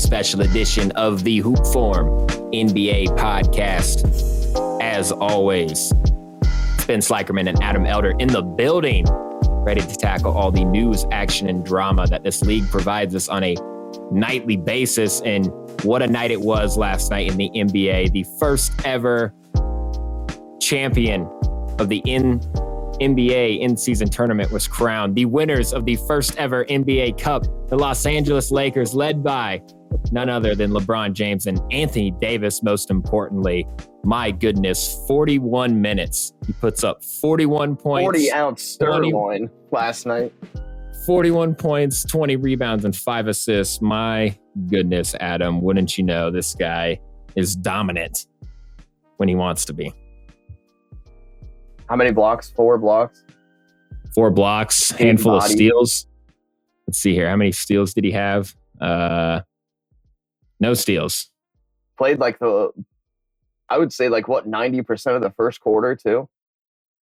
special edition of the Hoop Forum NBA podcast. As always, Ben Slickerman and Adam Elder in the building, ready to tackle all the news, action, and drama that this league provides us on a nightly basis. And what a night it was last night in the NBA. The first ever champion of the in NBA in season tournament was crowned. The winners of the first ever NBA Cup, the Los Angeles Lakers, led by none other than LeBron James and Anthony Davis, most importantly. My goodness, 41 minutes. He puts up 41 points. 40 ounce sirloin last night. 41 points, 20 rebounds, and five assists. My goodness, Adam, wouldn't you know this guy is dominant when he wants to be. How many blocks? Four blocks. Four blocks, Big handful of body. steals. Let's see here. How many steals did he have? Uh, no steals. Played like the, I would say like what ninety percent of the first quarter too.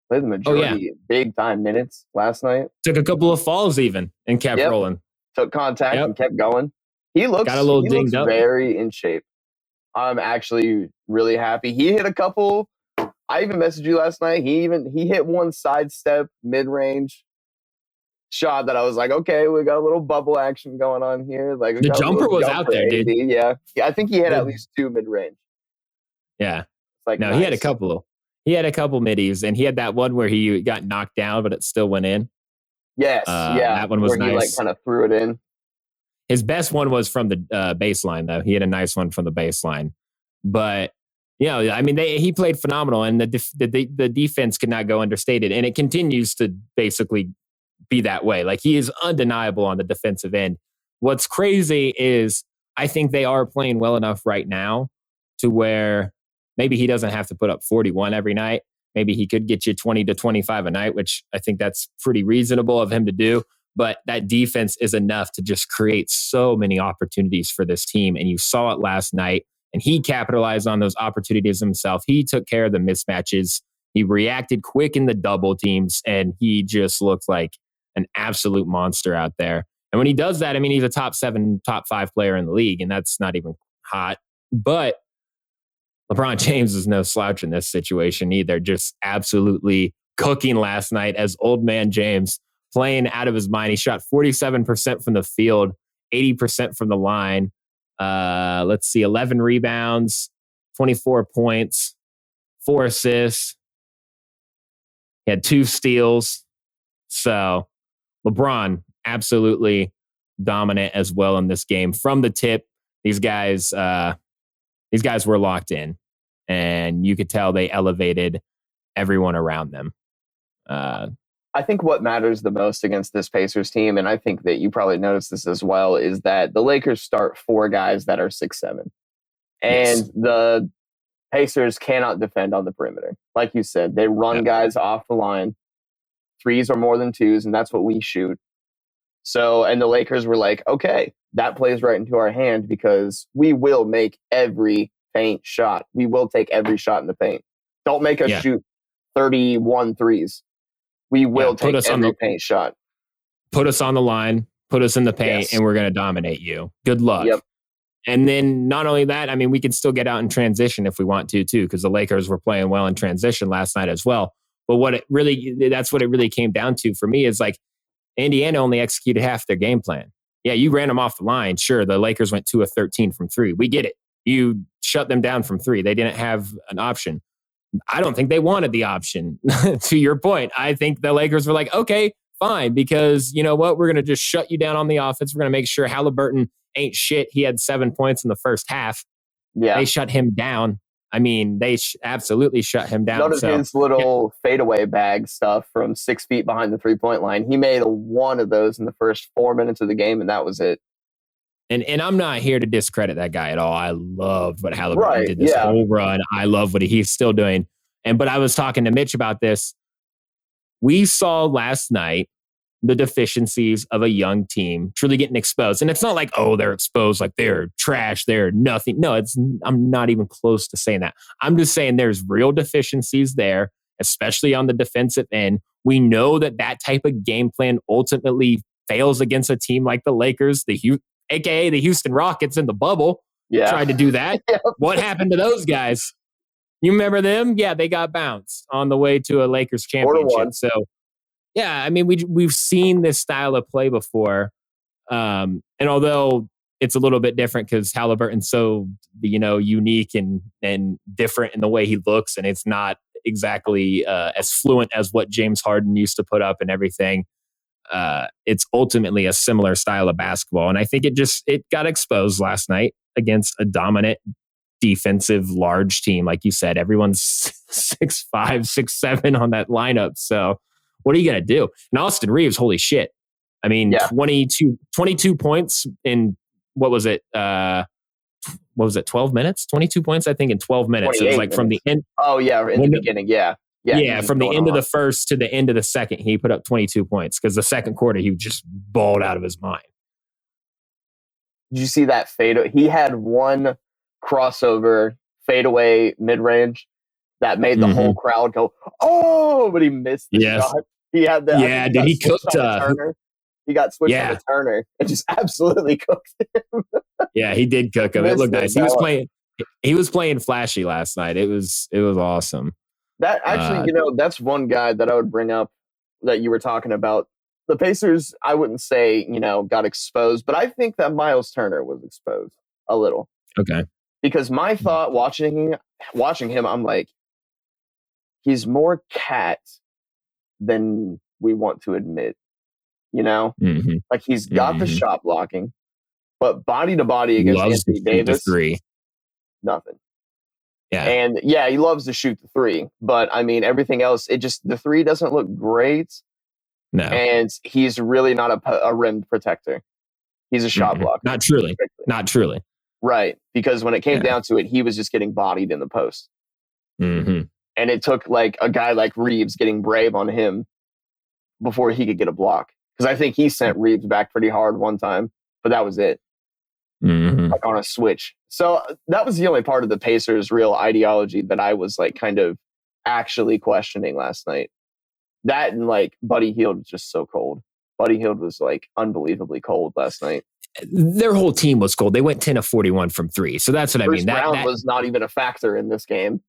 Played the Oh, yeah. majority big time minutes last night. Took a couple of falls even and kept Yep. rolling. Took contact Yep. and kept going. He looks Got a little dinged up. very in shape. I'm actually really happy. He hit a couple. I even messaged you last night. He even he hit one sidestep mid range shot that I was like, okay, we got a little bubble action going on here. Like The jumper was jumper out there, dude. AD, Yeah, yeah. I think he had at least two mid range. Yeah. Like No, he had a nice. couple. He had a couple middies, and he had that one where he got knocked down, but it still went in. Yes, Uh, yeah. that one was where He like nice. kind of threw it in. His best one was from the uh, baseline, though. He had a nice one from the baseline. But know, I mean, they, he played phenomenal, and the, def- the the defense could not go understated, and it continues to basically be that way. Like he is undeniable on the defensive end. What's crazy is I think they are playing well enough right now to where maybe he doesn't have to put up 41 every night. Maybe he could get you 20 to 25 a night, which I think that's pretty reasonable of him to do. But that defense is enough to just create so many opportunities for this team. And you saw it last night. And he capitalized on those opportunities himself. He took care of the mismatches. He reacted quick in the double teams, and he just looked like an absolute monster out there. And when he does that, I mean, he's a top seven, top five player in the league, and that's not even hot. But LeBron James is no slouch in this situation either. Just absolutely cooking last night as old man James playing out of his mind. He shot 47% from the field, 80% from the line. Uh, let's see, 11 rebounds, 24 points, four assists. He had two steals. So LeBron absolutely dominant as well in this game from the tip. These guys, uh, these guys were locked in, and you could tell they elevated everyone around them. Uh, I think what matters the most against this Pacers team, and I think that you probably noticed this as well, is that the Lakers start four guys that are six seven, and Yes. the Pacers cannot defend on the perimeter. Like you said, they run Yep. guys off the line. Threes are more than twos, and that's what we shoot. So, and the Lakers were like, okay, that plays right into our hand because we will make every paint shot. We will take every shot in the paint. Don't make us Yeah. shoot 31 threes. We will put take us on every the- paint shot. put us on the line, put us in the paint, Yes. and we're going to dominate you. Good luck. Yep. And then not only that, I mean, we can still get out in transition if we want to, too, because the Lakers were playing well in transition last night as well. But what it really, that's what it really came down to for me is like Indiana only executed half their game plan. Yeah, you ran them off the line. Sure, the Lakers went 2 of 13 from three. We get it. You shut them down from three. They didn't have an option. I don't think they wanted the option. to your point, I think the Lakers were like, okay, fine, because you know what? We're going to just shut you down on the offense. We're going to make sure Halliburton ain't shit. He had seven points in the first half. Yeah. They shut him down. I mean, they sh- absolutely shut him down. None of so, his little fadeaway bag stuff from six feet behind the three point line. He made a one of those in the first four minutes of the game, and that was it. And and I'm not here to discredit that guy at all. I loved what Halliburton Right, did this yeah. whole run. I love what he's still doing. And but I was talking to Mitch about this. We saw last night the deficiencies of a young team truly getting exposed. And it's not like, oh, they're exposed, like they're trash, they're nothing. No, it's I'm not even close to saying that. I'm just saying there's real deficiencies there, especially on the defensive end. We know that that type of game plan ultimately fails against a team like the Lakers, the aka the Houston Rockets in the bubble. Yeah. Tried to do that. What happened to those guys? You remember them? Yeah, they got bounced on the way to a Lakers Four to one. championship. So, yeah, I mean, we we've seen this style of play before, um, and although it's a little bit different because Halliburton's so you know unique and and different in the way he looks, and it's not exactly uh, as fluent as what James Harden used to put up and everything. Uh, it's ultimately a similar style of basketball, and I think it just it got exposed last night against a dominant defensive large team. Like you said, everyone's six five, six seven on that lineup. So what are you gonna do? And Austin Reaves, holy shit! I mean, Yeah. 22, 22 points in what was it? Uh, what was it? Twelve minutes? Twenty two points, I think, in twelve minutes. It was 28 like from the end. Oh yeah, in the- beginning, yeah, yeah, Yeah, from the end of the first to the end of the second, he put up 22 points because the second quarter he just balled out of his mind. Did you see that fade? He had one crossover fadeaway mid range that made the whole crowd go, "Oh!" But he missed the Mm-hmm. Yes. shot. He had that. Yeah, did he cooked, uh, He got switched Yeah. to Turner and just absolutely cooked him. Yeah, he did cook him. It looked nice. He was playing. He was playing flashy last night. It was it was awesome. That actually, Uh, you know, that's one guy that I would bring up that you were talking about. The Pacers, I wouldn't say, you know, got exposed, but I think that Miles Turner was exposed a little. Okay. because my thought watching watching him, I'm like, he's more cat than we want to admit. You know, hmm like he's got the Mhm. shot blocking, but body to body against Loves Anthony Davis, three. nothing. Yeah. And yeah, he loves to shoot the three, but I mean everything else, it just the three doesn't look great, No, and he's really not a rimmed protector. He's a shot Mhm. blocker, not truly. Not truly. right? Because when it came Yeah. down to it, he was just getting bodied in the post. hmm and it took like a guy like Reaves getting brave on him before he could get a block. Because I think he sent Reaves back pretty hard one time, but that was it, hmm like on a switch. So that was the only part of the Pacers' real ideology that I was like kind of actually questioning last night. That and like Buddy Hield was just so cold. Buddy Hield was like unbelievably cold last night. Their whole team was cold. They went 10 of 41 from three. So that's what I mean. That, Brown that was not even a factor in this game.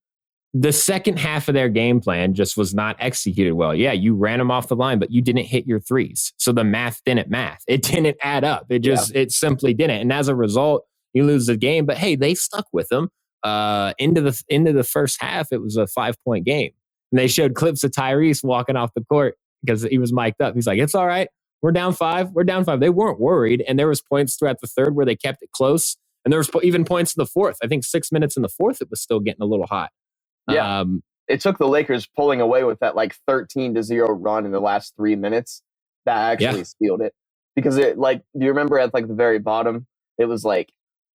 The second half of their game plan just was not executed well. Yeah, you ran them off the line, but you didn't hit your threes. So the math didn't math. It didn't add up. It just it simply didn't. And as a result, you lose the game. But hey, they stuck with them. Uh into the into the first half, it was a five point game. And they showed clips of Tyrese walking off the court because he was mic'd up. He's like, It's all right. We're down five. We're down five. They weren't worried. And there was points throughout the third where they kept it close. And there was po- even points in the fourth. I think six minutes in the fourth, it was still getting a little hot. Yeah. Um, it took the Lakers pulling away with that like 13 to 0 run in the last three minutes that actually sealed it. Because it like do you remember at like the very bottom, it was like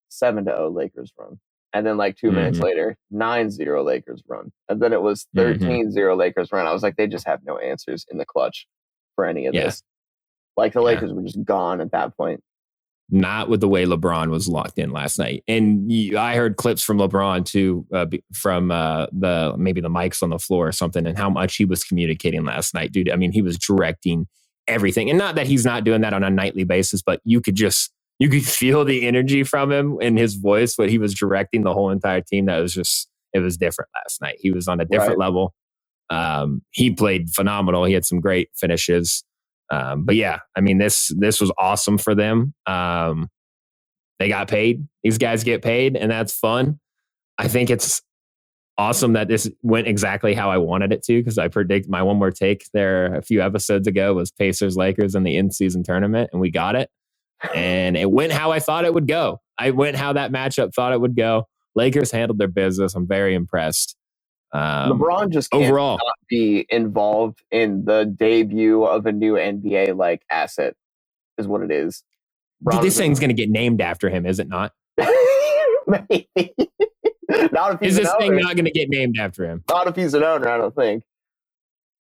seven to 0 Lakers run. And then like 2 minutes Mhm. later, 9-0 Lakers run. And then it was 13-0 Lakers run. I was like, they just have no answers in the clutch for any of Yeah. this. Like the Yeah. Lakers were just gone at that point. Not with the way LeBron was locked in last night. And you, I heard clips from LeBron too, uh, from uh, the maybe the mics on the floor or something, and how much he was communicating last night, dude. I mean, he was directing everything, and not that he's not doing that on a nightly basis, but you could just you could feel the energy from him in his voice when he was directing the whole entire team. That was just it was different last night. He was on a different level. Um, he played phenomenal. He had some great finishes. Um, but yeah, I mean this this was awesome for them. Um, they got paid. These guys get paid, and that's fun. I think it's awesome that this went exactly how I wanted it to because I predict my one more take there a few episodes ago was Pacers Lakers in the in season tournament, and we got it. And it went how I thought it would go. I went how that matchup thought it would go. Lakers handled their business. I'm very impressed. Um, LeBron just can't overall, not be involved in the debut of a new NBA like asset is what it is. dude, this thing's going to get named after him, is it not? Maybe. not if Is this thing not going to get named after him? Not if he's an owner, I don't think.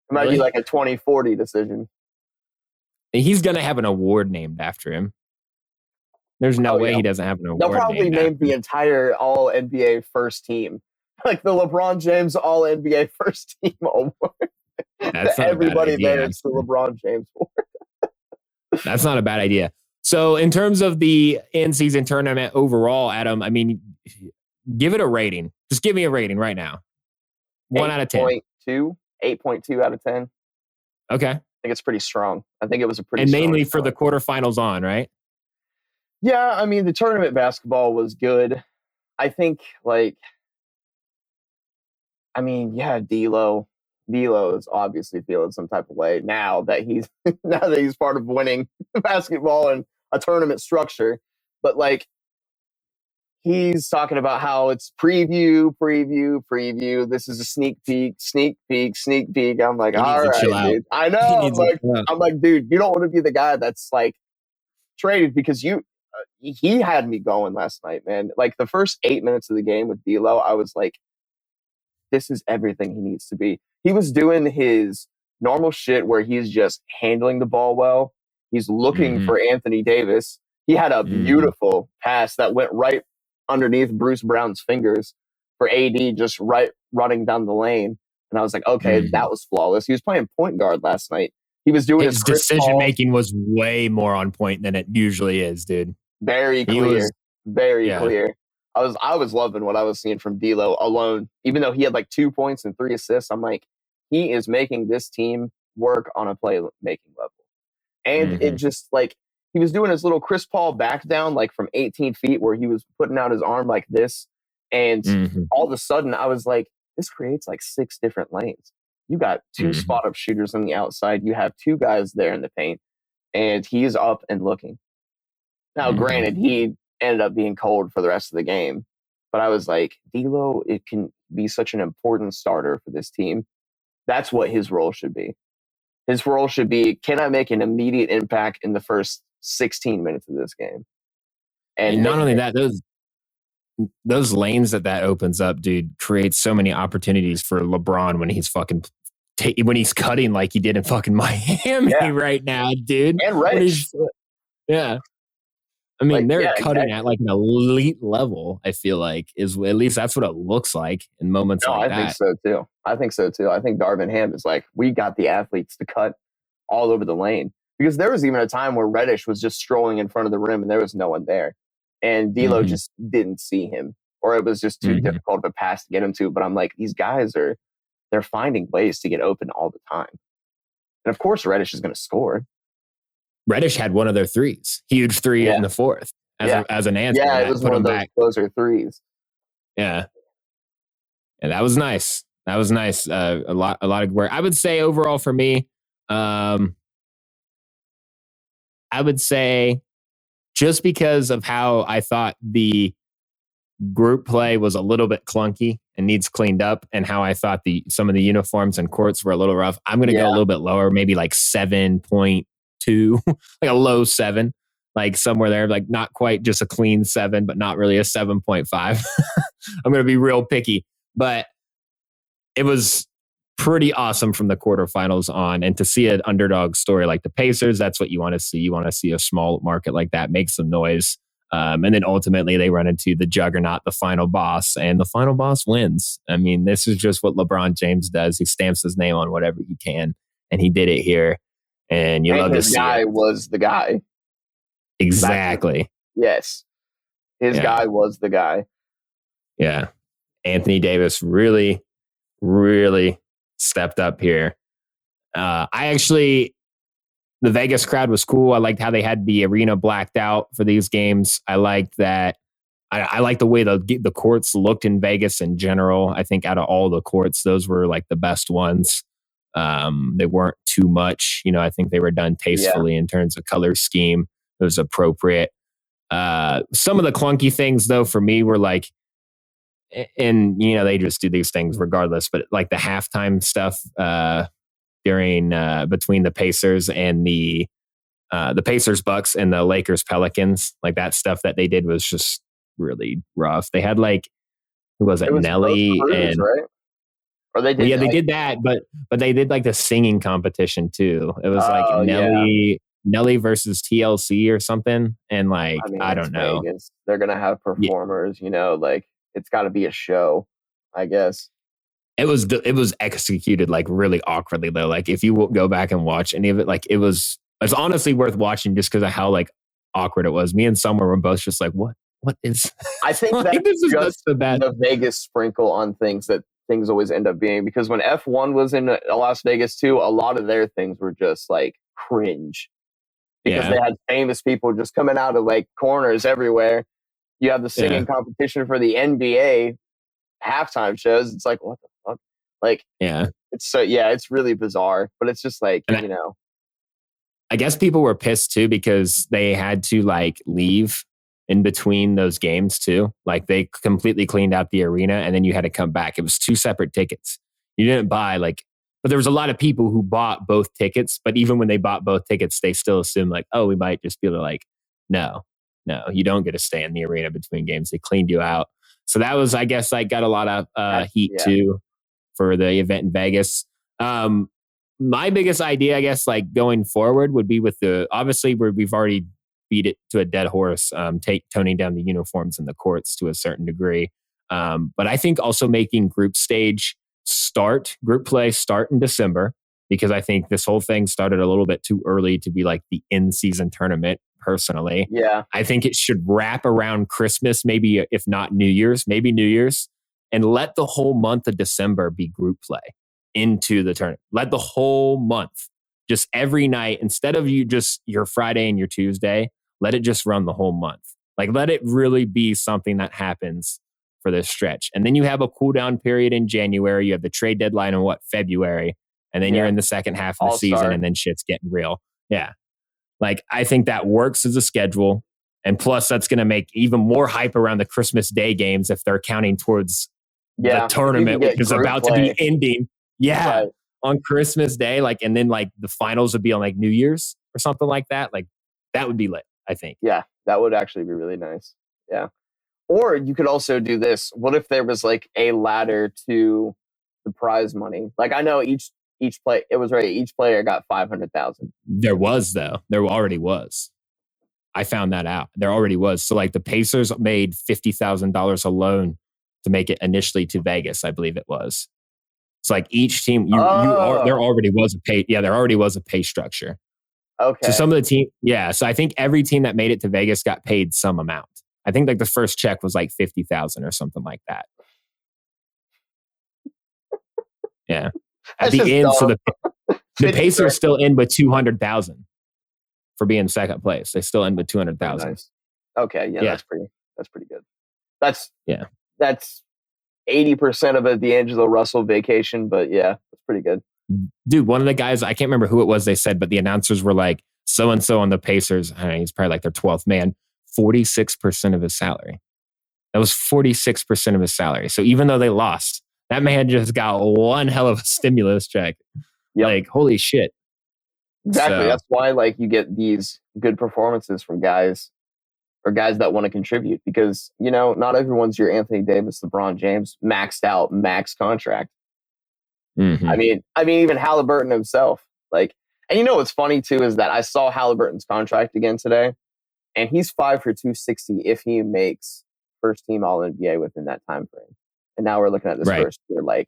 It might Really? be like a 2040 decision. He's going to have an award named after him. There's no Oh, way yeah. he doesn't have an award. They'll probably named name the entire All NBA first team, like the LeBron James All NBA first team award. That's not a bad Everybody idea, there is the. LeBron James award. That's not a bad idea. So, in terms of the in season tournament overall, Adam, I mean, give it a rating. Just give me a rating right now. One out of 10. 8.2, 8.2 out of 10. Okay. I think it's pretty strong. I think it was a pretty And mainly for the quarterfinals on, right? Yeah, I mean the tournament basketball was good. I think like I mean, yeah, D'Lo. D'Lo is obviously feeling some type of way now that he's now that he's part of winning basketball and a tournament structure. But like he's talking about how it's preview, preview, preview. This is a sneak peek, sneak peek, sneak peek. I'm like, all out. dude. I know. I'm like. I'm like, dude, you don't want to be the guy that's like traded because you. Uh, he had me going last night, man. Like the first eight minutes of the game with D'Lo, I was like, this is everything he needs to be. He was doing his normal shit where he's just handling the ball well. He's looking Mhm. for Anthony Davis. He had a Mhm. beautiful pass that went right underneath Bruce Brown's fingers for AD just right running down the lane. And I was like, okay, Mhm. that was flawless. He was playing point guard last night. He was doing his, His decision making was way more on point than it usually is, dude. very clear, was- very yeah. clear. I was I was loving what I was seeing from D'Lo alone. Even though he had like two points and three assists, I'm like, he is making this team work on a playmaking level. And it Mhm. just like he was doing his little Chris Paul back down like from 18 feet where he was putting out his arm like this, and Mhm. all of a sudden I was like, this creates like six different lanes. You got 2 Mhm. spot up shooters on the outside. You have two guys there in the paint, and he's up and looking. Now, Mhm. granted, he ended up being cold for the rest of the game, but I was like, D'Lo, it can be such an important starter for this team. That's what his role should be. His role should be: Can I make an immediate impact in the first 16 minutes of this game? And not only that, those those lanes that that opens up, dude, creates so many opportunities for LeBron when he's fucking ta- when he's cutting like he did in fucking Miami Yeah. right now, dude. and he's- yeah. I mean, Like, they're yeah, cutting exactly. at like an elite level. I feel like is at least that's what it looks like in moments No, like I that. think so too. I think so too. I think Darvin Ham is like, we got the athletes to cut all over the lane. Because there was even a time where Reddish was just strolling in front of the rim and there was no one there. And D'Lo Mhm. just didn't see him. Or it was just too Mhm. difficult of a pass to get him to. But I'm like, these guys are they're finding ways to get open all the time. And of course Reddish is gonna score. Reddish had one of their threes, huge three Yeah. in the fourth as Yeah. a, as an answer. yeah, it was put one of those back. closer threes. Yeah. And that was nice. That was nice. Uh, a lot, a lot of work. I would say overall for me, um, I would say just because of how I thought the group play was a little bit clunky and needs cleaned up, and how I thought the some of the uniforms and courts were a little rough. I'm going to go a little bit lower, maybe like seven point two, like a low seven, like somewhere there, like not quite just a clean seven, but not really a seven point five. I'm going to be real picky, but it was pretty awesome from the quarterfinals on. And to see an underdog story like the Pacers, that's what you want to see. You want to see a small market like that make some noise. Um, and then ultimately they run into the juggernaut, the final boss, and the final boss wins. I mean, this is just what LeBron James does. He stamps his name on whatever he can, and he did it here. And you and love to his see guy it. was the guy. Exactly. Yes. His Yeah. guy was the guy. Yeah. Anthony Davis really, really stepped up here. Uh, I actually, the Vegas crowd was cool. I liked how they had the arena blacked out for these games. I liked that. I, I like the way the the courts looked in Vegas in general. I think out of all the courts, those were like the best ones. Um, they weren't too much. You know, I think they were done tastefully in terms of color scheme. It was appropriate. Uh, some of the clunky things, though, for me were like, and you know they just do these things regardless but like the halftime stuff uh during uh between the pacers and the uh the pacers bucks and the lakers pelicans like that stuff that they did was just really rough they had like who was it, It was nelly and right? Or they did. yeah they like- did that but but they did like the singing competition too it was Oh, like yeah. nelly nelly versus tlc or something and like i, mean, don't know Vegas. They're gonna have performers. You know, like it's got to be a show. I guess. it was it was executed like really awkwardly though like if you will go back and watch any of it like it was It's honestly worth watching just because of how like awkward it was. Me and Summer were both just like, "What? What is?" I think like, that's this is just so bad. the Vegas sprinkle on things that things always end up being because when F1 was in uh, Las Vegas too, a lot of their things were just like cringe because Yeah. they had famous people just coming out of like corners everywhere. You have the singing Yeah. competition for the NBA halftime shows. It's like what the fuck? Like Yeah. it's so yeah, it's really bizarre, but it's just like And you know I guess people were pissed too because they had to like leave in between those games too. Like they completely cleaned out the arena and then you had to come back. It was two separate tickets. You didn't buy like, but there was a lot of people who bought both tickets. But even when they bought both tickets, they still assumed like, oh, we might just be able to like, no, no, you don't get to stay in the arena between games. They cleaned you out. So that was, I guess, like got a lot of uh, heat yeah. too for the event in Vegas. Um, my biggest idea, I guess, like going forward would be with the obviously where we've already beat it to a dead horse, um, take toning down the uniforms in the courts to a certain degree. Um, but I think also making group stage start, group play start in December, because I think this whole thing started a little bit too early to be like the in season tournament, personally. yeah I think it should wrap around Christmas, maybe if not New Year's, maybe New Year's, and let the whole month of December be group play into the tournament. Let the whole month, just every night, instead of you just your Friday and your Tuesday, let it just run the whole month. Like let it really be something that happens for this stretch. And then you have a cool down period in January. You have the trade deadline in what, February. And then you're in the second half of the All-star. season and then shit's getting real. Yeah. Like I think that works as a schedule. And plus, that's going to make even more hype around the Christmas Day games if they're counting towards yeah the tournament, which is about play. to be ending. Yeah, Right. On Christmas Day, like, and then like the finals would be on like New Year's or something like that. Like, that would be lit. I think. Yeah, that would actually be really nice. Yeah. Or you could also do this. What if there was like a ladder to the prize money? Like I know each each play it was right, each player got five hundred thousand. There was though. There already was. I found that out. There already was. So like the Pacers made fifty thousand dollars alone to make it initially to Vegas. I believe it was. It's like each team. You, you are, there Oh. already was a pay. Yeah, there already was a pay structure. Okay. So some of the team, yeah. So I think every team that made it to Vegas got paid some amount. I think like the first check was like fifty thousand or something like that. Yeah. At That's the end, so the the Pacers still end with two hundred thousand for being second place. They still end with oh, two hundred thousand. Nice. Okay, yeah, Yeah. that's pretty that's pretty good. That's Yeah. That's eighty percent of a D'Angelo Russell vacation, but yeah, that's pretty good. Dude, one of the guys I can't remember who it was. They said, but the announcers were like, so and so on the Pacers. I don't he's probably like their twelfth man. Forty six percent of his salary. That was forty six percent of his salary. So even though they lost, that man just got one hell of a stimulus check. Yep. Like holy shit. Exactly. So- That's why like you get these good performances from guys or guys that want to contribute because you know not everyone's your Anthony Davis, LeBron James, maxed out max contract. Mhm. I mean, I mean even Halliburton himself. Like, and you know what's funny too is that I saw Halliburton's contract again today, and he's five for two sixty if he makes first team All NBA within that time frame. And now we're looking at this Right. first year, like,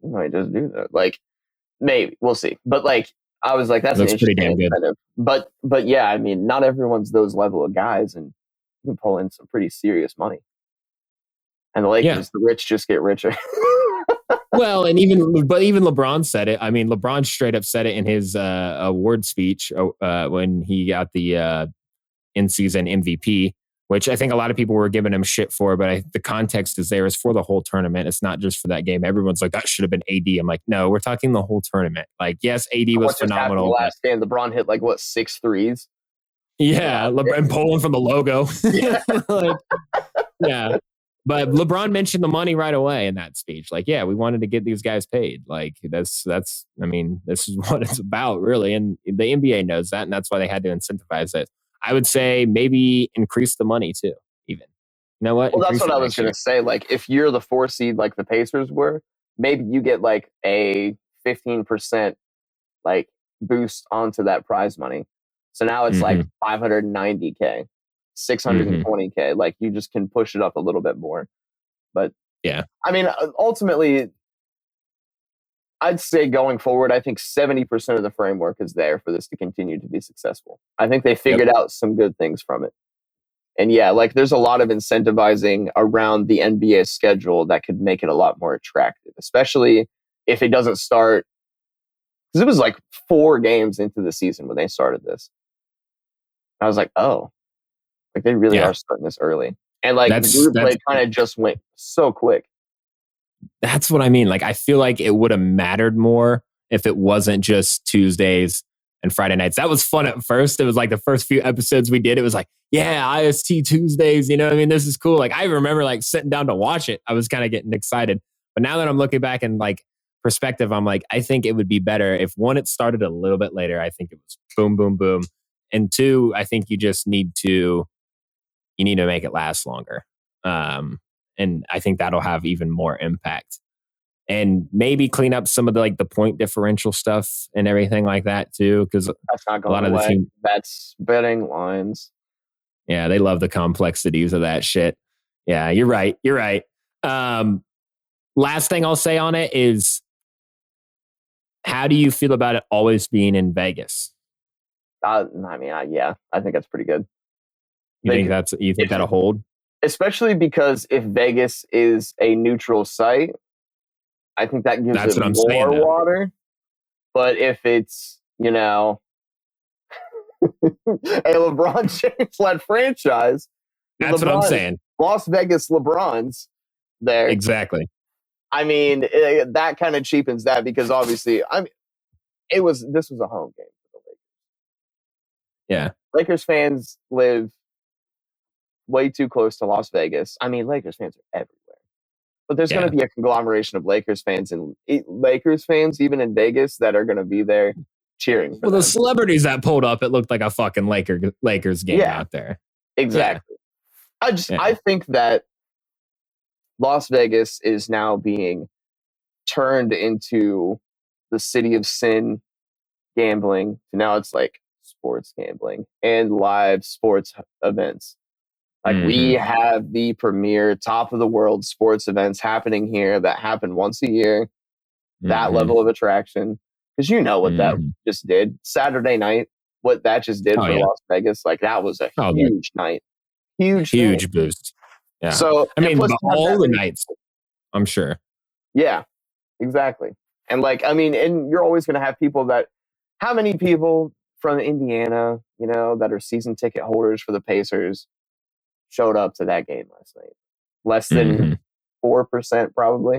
he might just do that. Like, maybe we'll see. But like, I was like, that's an pretty damn good. But but yeah, I mean, not everyone's those level of guys, and you can pull in some pretty serious money. And the Lakers, Yeah. the rich just get richer. well, and even but even LeBron said it. I mean, LeBron straight up said it in his uh, award speech uh, when he got the uh, in season MVP, which I think a lot of people were giving him shit for. But I, the context is there is for the whole tournament. It's not just for that game. Everyone's like that should have been AD. I'm like, no, we're talking the whole tournament. Like, yes, AD was what just happened phenomenal. the last game? LeBron hit like what six threes? Yeah, LeBron and pulling from the logo. Yeah. Like, yeah. But LeBron mentioned the money right away in that speech. Like, yeah, we wanted to get these guys paid. Like, that's that's I mean, this is what it's about, really. And the NBA knows that, and that's why they had to incentivize it. I would say maybe increase the money too, even. You know what? Well, that's what I was going to say. Like, if you're the four seed, like the Pacers were, maybe you get like a fifteen percent like boost onto that prize money. So now it's like Mm-hmm. 590k, 620k. Like you just can push it up a little bit more. But Yeah. I mean, uh, ultimately, I'd say going forward, I think 70% of the framework is there for this to continue to be successful. I think they figured yep. out some good things from it. And yeah, like there's a lot of incentivizing around the NBA schedule that could make it a lot more attractive, especially if it doesn't start. Because it was like four games into the season when they started this. I was like, oh, like they really yeah. are starting this early. And like that's, the group play kind of just went so quick that's what I mean. Like, I feel like it would have mattered more if it wasn't just Tuesdays and Friday nights. That was fun at first. It was like the first few episodes we did. It was like, yeah, IST Tuesdays. You know, I mean, this is cool. Like, I remember like sitting down to watch it. I was kind of getting excited. But now that I'm looking back and like perspective, I'm like, I think it would be better if one, it started a little bit later. I think it was boom, boom, boom. And two, I think you just need to, you need to make it last longer. Um, and I think that'll have even more impact. And maybe clean up some of the like the point differential stuff and everything like that too, because that's not going a lot away. of the team that's betting lines. Yeah, they love the complexities of that shit. Yeah, you're right. You're right. Um, last thing I'll say on it is, how do you feel about it always being in Vegas? Uh, I mean, uh, yeah, I think that's pretty good. You think that's you think that'll hold? Especially because if Vegas is a neutral site, I think that gives That's it more saying, water. But if it's you know a LeBron James led franchise, that's LeBron, what I'm saying. Las Vegas LeBron's there exactly. I mean, it, eh, that kind of cheapens that because obviously, I mean, it was this was a home game for the Lakers. Yeah, Lakers fans live way too close to Las Vegas. I mean, Lakers fans are everywhere. But there's yeah. going to be a conglomeration of Lakers fans and Lakers fans, even in Vegas, that are going to be there cheering. well, them. the celebrities that pulled up, it looked like a fucking Laker Lakers game yeah, out there. Exactly. Yeah. I just I think that Las Vegas is now being turned into the city of sin gambling. So now it's like sports gambling and live sports events. Like mm-hmm. we have the premier top of the world sports events happening here that happen once a year. Mm-hmm. That level of attraction. Because you know what mm-hmm. that just did. Saturday night, what that just did oh, for yeah. Las Vegas, like that was a oh, huge yeah. night. Huge, huge night. boost. Yeah. So I mean, all the nights, I'm sure. Yeah, exactly. And like, I mean, and you're always going to have people that, how many people from Indiana, you know, that are season ticket holders for the Pacers showed up to that game last night. Less than mm-hmm. 4 mm-hmm. percent, probably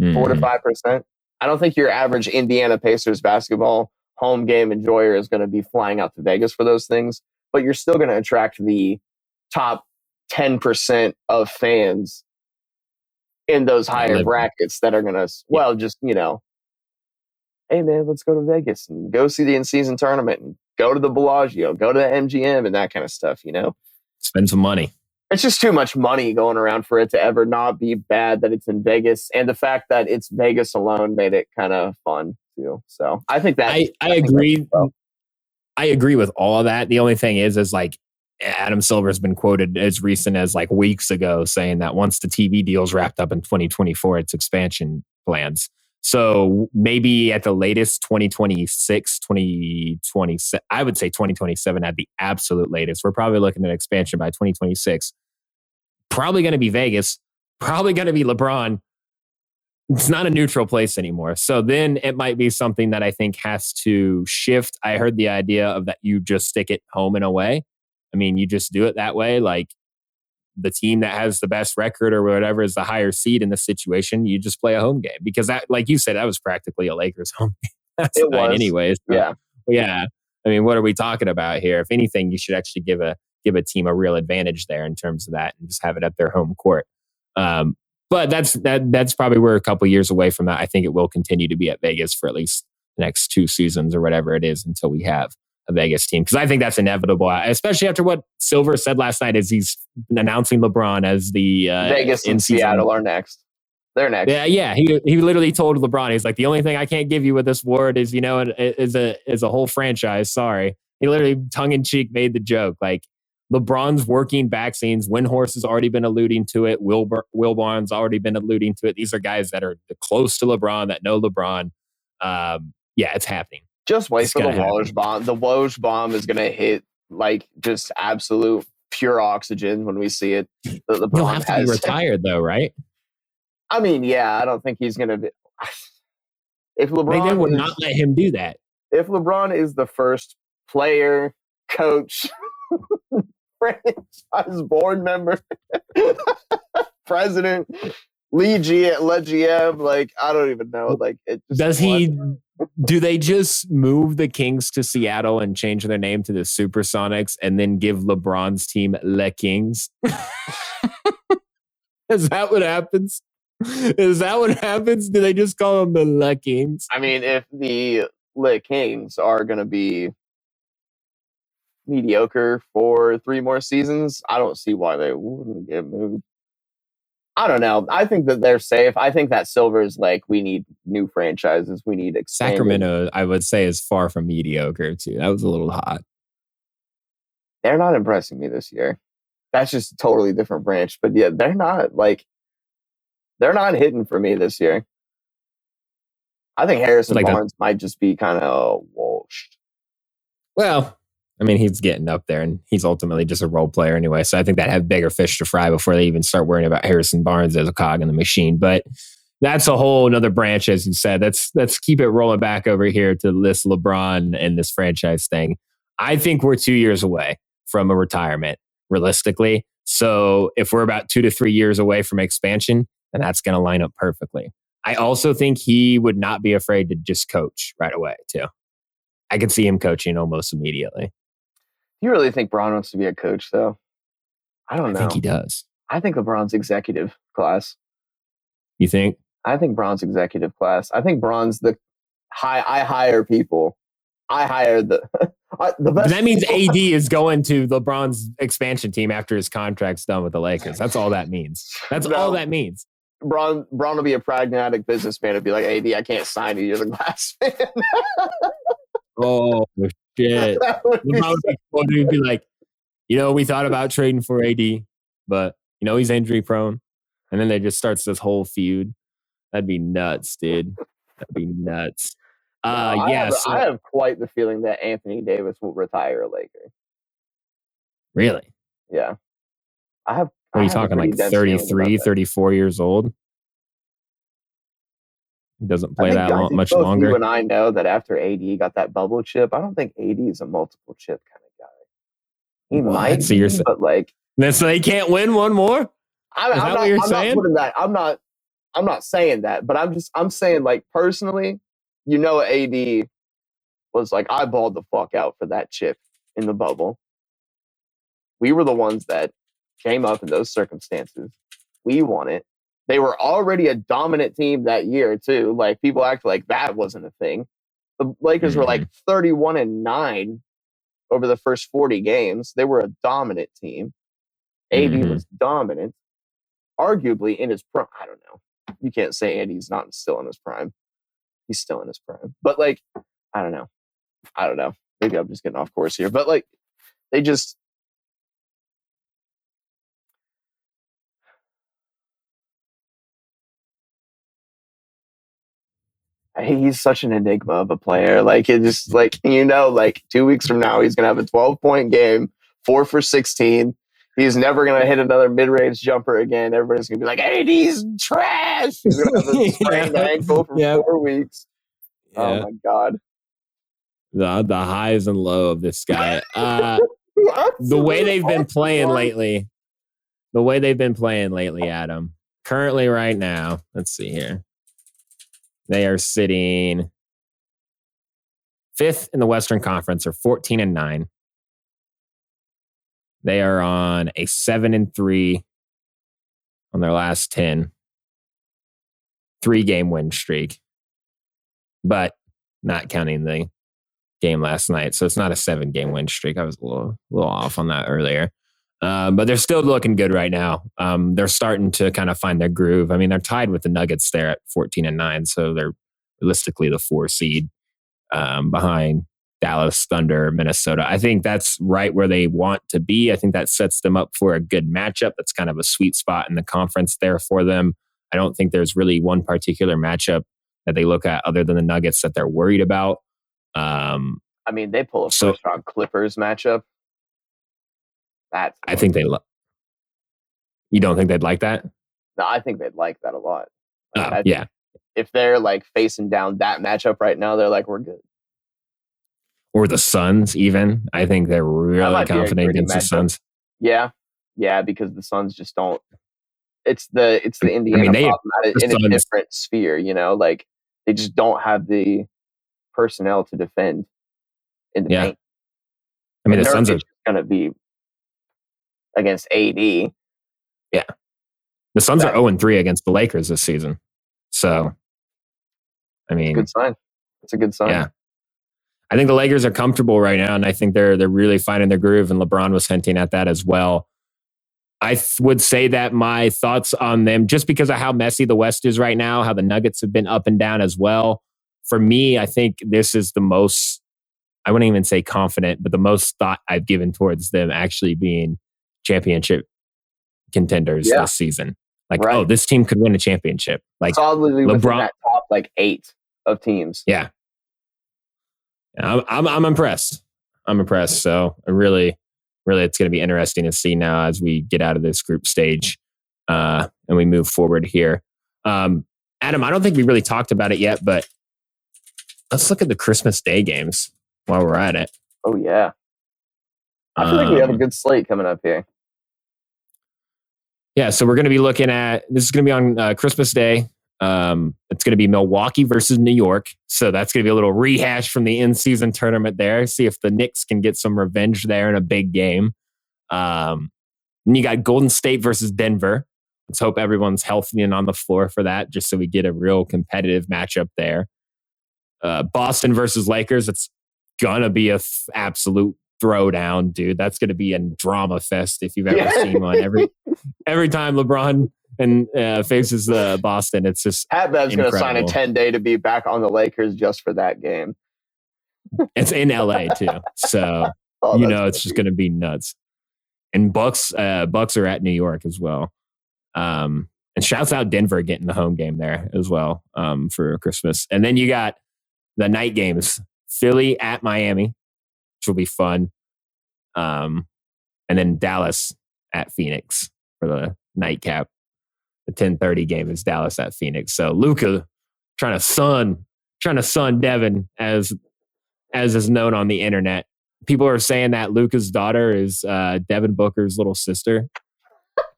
mm-hmm. four to mm-hmm. five percent. I don't think your average Indiana Pacers basketball home game enjoyer is going to be flying out to Vegas for those things, but you're still going to attract the top 10% of fans in those higher brackets that are going to, well, just, you know, hey man, let's go to Vegas and go see the in season tournament and go to the Bellagio, go to the MGM and that kind of stuff, you know? Spend some money. It's just too much money going around for it to ever not be bad that it's in Vegas, and the fact that it's Vegas alone made it kind of fun too. So I think that I, I, I agree. I agree with all of that. The only thing is, is like Adam Silver's been quoted as recent as like weeks ago saying that once the TV deal's wrapped up in 2024, it's expansion plans. So maybe at the latest 2026, 2027, I would say 2027 at the absolute latest. We're probably looking at expansion by 2026. Probably going to be Vegas, probably going to be LeBron. It's not a neutral place anymore. So then it might be something that I think has to shift. I heard the idea of that you just stick it home and away. I mean, you just do it that way. Like the team that has the best record or whatever is the higher seed in the situation, you just play a home game because that, like you said, that was practically a Lakers home game. That's it was. anyways. So, yeah. Yeah. I mean, what are we talking about here? If anything, you should actually give a give a team a real advantage there in terms of that and just have it at their home court. Um, but that's that that's probably we're a couple years away from that. I think it will continue to be at Vegas for at least the next two seasons or whatever it is until we have a Vegas team because I think that's inevitable, especially after what Silver said last night as he's announcing LeBron as the uh, Vegas and Seattle are next. They're next. Yeah, yeah. He he literally told LeBron, he's like, the only thing I can't give you with this award is you know is a is a whole franchise. Sorry. He literally tongue in cheek made the joke like. LeBron's working vaccines. Windhorst has already been alluding to it. Wilbur, Wilbon's already been alluding to it. These are guys that are close to LeBron, that know LeBron. Um, yeah, it's happening. Just wait It's for the gonna happen. Bomb. The Woj bomb is going to hit like just absolute pure oxygen when we see it. The, the He'll have to be retired though, right? I mean, yeah, I don't think he's going to be. If Like, they LeBron would is, not let him do that. if LeBron is the first player, coach, franchise board member, president, lead G, lead GM, like I don't even know. Like, it just Does he? Do they just move the Kings to Seattle and change their name to the Supersonics and then give LeBron's team Le Kings? Is that what happens? Is that what happens? Do they just call them the Le Kings? I mean, if the Lit Kings are going to be mediocre for three more seasons, I don't see why they wouldn't get moved. I don't know. I think that they're safe. I think that Silver is like we need new franchises. We need expanded- Sacramento, I would say, is far from mediocre too. That was a little hot. They're not impressing me this year. That's just a totally different branch. But yeah, they're not like they're not hitting for me this year. I think Harrison Like a- Barnes might just be kind of uh, washed. Well, I mean, he's getting up there, and he's ultimately just a role player anyway. So I think that have bigger fish to fry before they even start worrying about Harrison Barnes as a cog in the machine. But that's a whole another branch, as you said. Let's let's keep it rolling back over here to this LeBron and this franchise thing. I think we're two years away from a retirement, realistically. So if we're about two to three years away from expansion, then that's going to line up perfectly. I also think he would not be afraid to just coach right away, too. I could see him coaching almost immediately. You really think Bron wants to be a coach, though? I don't know. I think he does. I think LeBron's executive class. You think? I think Bron's executive class. I think Bron's the high. I hire people. I hire the I, the best. that means people. AD is going to LeBron's expansion team after his contract's done with the Lakers. That's all that means. That's all that means. Bron Bron will be a pragmatic businessman and be like, "AD, I can't sign you. You're the glass man." Oh shit! Would be would be, would be- be like, you know, we thought about trading for AD, but you know he's injury prone, and then they just starts this whole feud. That'd be nuts, dude. That'd be nuts. Uh, No, I yeah. have, so- I have quite the feeling that Anthony Davis will retire a Laker. really? Yeah, I have. What are you talking like dense 33, 34 years old? He doesn't play that long, much longer. You and I know that after AD got that bubble chip, I don't think AD is a multiple chip kind of guy. He might, So you're but like, Then so they can't win one more? I, that not, what you're I'm saying? not putting that. I'm not. I'm not saying that, but I'm just. I'm saying like personally, you know, AD was like I balled the fuck out for that chip in the bubble. We were the ones that came up in those circumstances. We won it. They were already a dominant team that year too. Like people act like that wasn't a thing. The Lakers were like 31 and 9 over the first 40 games. They were a dominant team. AD Mhm. was dominant, arguably in his prime. I don't know. You can't say Andy's not still in his prime. He's still in his prime. But like, I don't know. I don't know. Maybe I'm just getting off course here. But like, they just he's such an enigma of a player. Like it just like you know, like two weeks from now he's gonna have a 12 point game, four for 16. He's never gonna hit another mid range jumper again. Everybody's gonna be like, "AD's trash." He's gonna have a sprained Yeah. ankle for Yeah. four weeks. Oh my god! the, the highs and low of this guy. Uh, the way they've been playing lately, the way they've been playing lately, Adam, currently right now, let's see here. They are sitting fifth in the Western Conference, or 14 and 9. They are on a 7 and 3 on their last 10. Three game win streak, but not counting the game last night. So it's not a seven game win streak. I was a little, a little off on that earlier. Um, but they're still looking good right now. Um, they're starting to kind of find their groove. I mean, they're tied with the Nuggets there at 14 and 9. So they're realistically the four seed um, behind Dallas Thunder, Minnesota. I think that's right where they want to be. I think that sets them up for a good matchup. That's kind of a sweet spot in the conference there for them. I don't think there's really one particular matchup that they look at other than the Nuggets that they're worried about. Um, I mean, they pull a So- first round Clippers matchup. That's I think they. Lo- you don't think they'd like that? no, I think they'd like that a lot. Like, Oh, yeah. If they're like facing down that matchup right now, they're like, we're good. Or the Suns, even. I think they're really might be a confident against the matchup. Suns. Yeah, yeah, because the Suns just don't. It's the it's the Indiana they- problem the in a different sphere. You know, like they just don't have the personnel to defend in the Yeah. paint. I mean, the Nurkic Suns are going to be against AD. Yeah. The Suns are That- 0 3 against the Lakers this season. So, I mean, Good sign. It's a good sign. Yeah. I think the Lakers are comfortable right now, and I think they're they're really finding their groove. And LeBron was hinting at that as well. I th- would say that my thoughts on them, just because of how messy the West is right now, how the Nuggets have been up and down as well. For me, I think this is the most. I wouldn't even say confident, but the most thought I've given towards them actually being championship contenders Yeah. this season. Like, Right. oh, this team could win a championship. Like, solidly LeBron- that top like eight of teams. Yeah. I'm, I'm, I'm impressed. I'm impressed. So I really, really, it's going to be interesting to see now as we get out of this group stage uh, and we move forward here. Um, Adam, I don't think we really talked about it yet, but let's look at the Christmas Day games while we're at it. Oh yeah. I feel like we have a Um, good slate coming up here. Yeah, so we're going to be looking at this is going to be on uh, Christmas Day. Um, it's going to be Milwaukee versus New York. So that's going to be a little rehash from the in-season tournament there. See if the Knicks can get some revenge there in a big game. Um, and you got Golden State versus Denver. Let's hope everyone's healthy and on the floor for that, just so we get a real competitive matchup there. Uh, Boston versus Lakers. It's gonna be a absolute throwdown, dude. That's gonna be a drama fest if you've ever Yeah. seen one. Every every time LeBron and uh, faces uh, Boston, it's just Pat Bev's going to sign a 10 day to be back on the Lakers just for that game. it's in LA too. So Oh, you know it's just going to be nuts. And Bucks, uh, Bucks are at New York as well. Um, and shouts out Denver getting the home game there as well um, for Christmas. And then you got the night games: Philly at Miami, which will be fun. Um, and then Dallas at Phoenix for the nightcap. The ten thirty game is Dallas at Phoenix. So Luka trying to son, trying to son Devin as as is known on the internet people are saying that Luka's daughter is uh, Devin Booker's little sister.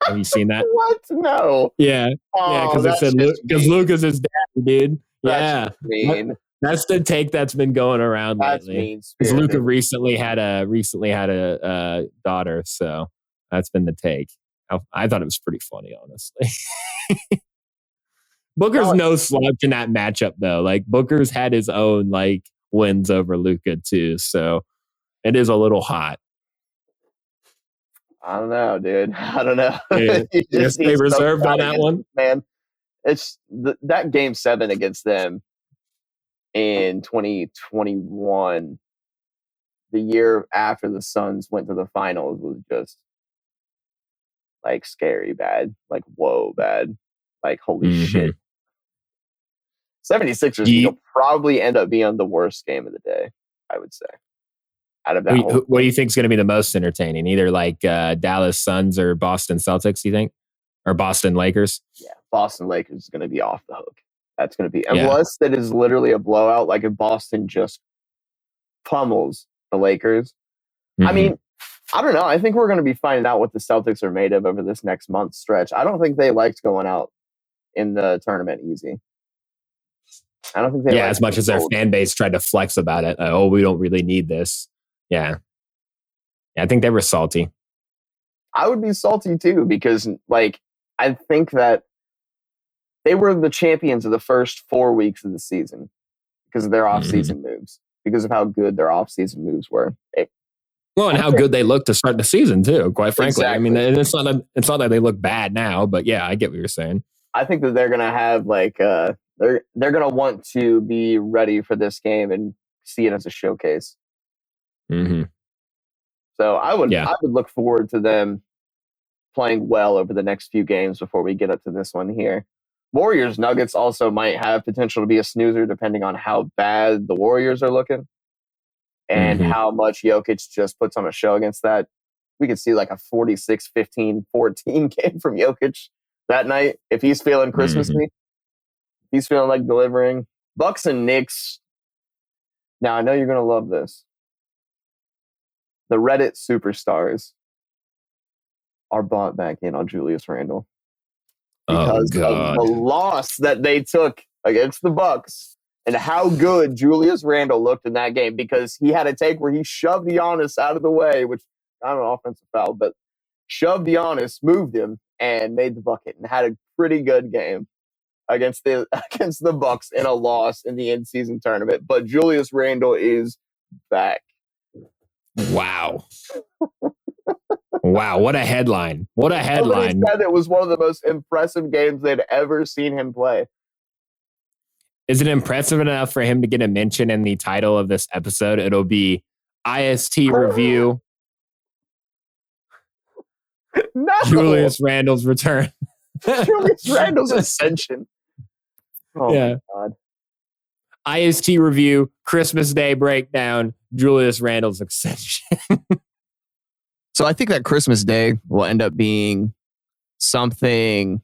Have you seen that? What? No. Yeah, yeah, Oh, because they that's said because. Luka's his dad, dude. Yeah, mean. That's the take that's been going around lately. Because Luka recently had a recently had a, uh daughter, so that's been the take. I, I thought it was pretty funny, honestly. Booker's No, no slouch in that matchup, though. Like Booker's had his own like wins over Luka too, so it is a little hot. I don't know, dude. I don't know. Yes, just they reserved on that one. man. It's th- that game seven against them in 2021, the year after the Suns went to the finals, was just like scary bad, like whoa bad, like holy Mhm. shit. 76ers Do you- will probably end up being the worst game of the day, I would say. Out of that Who- whole what do you think is going to be the most entertaining? Either like uh, Dallas Suns or Boston Celtics, you think? Or Boston Lakers? yeah, Boston Lakers is going to be off the hook. That's going to be Yeah. unless that is literally a blowout. Like if Boston just pummels the Lakers. I Mhm. mean, I don't know. I think we're going to be finding out what the Celtics are made of over this next month stretch. I don't think they liked going out in the tournament easy. I don't think they. yeah, as much as their fan base tried to flex about it. uh, oh, we don't really need this. Yeah. Yeah, I think they were salty. I would be salty too because, like, I think that they were the champions of the first four weeks of the season because of their Mm-hmm. off-season moves, because of how good their off-season moves were. It- Well, and how good they look to start the season too. Quite frankly, I mean, it's not that, it's not that they look bad now, but yeah, I get what you're saying. I think that they're gonna have like uh, they're they're gonna want to be ready for this game and see it as a showcase. hmm So I would Yeah. I would look forward to them playing well over the next few games before we get up to this one here. Warriors Nuggets also might have potential to be a snoozer depending on how bad the Warriors are looking and Mhm. how much Jokic just puts on a show against that. We could see like a 46 15 14 game from Jokic that night if he's feeling Christmassy. If he's feeling like delivering. Bucks and Knicks. Now I know you're going to love this the Reddit superstars are bought back in on Julius Randle Oh, because god. of the loss that they took against the Bucks and how good Julius Randle looked in that game because he had a take where he shoved Giannis out of the way, which I don't know offensive foul, but shoved Giannis, moved him, and made the bucket and had a pretty good game against the against the Bucks in a loss in the end season tournament. But Julius Randle is back. Wow. Wow. What a headline. What a Somebody headline. said it was one of the most impressive games they'd ever seen him play. Is it impressive enough for him to get a mention in the title of this episode? It'll be IST review No, Julius Randle's return. Julius Randle's ascension. Oh Yeah. my god! IST review Christmas Day breakdown Julius Randle's ascension. So I think that Christmas Day will end up being something.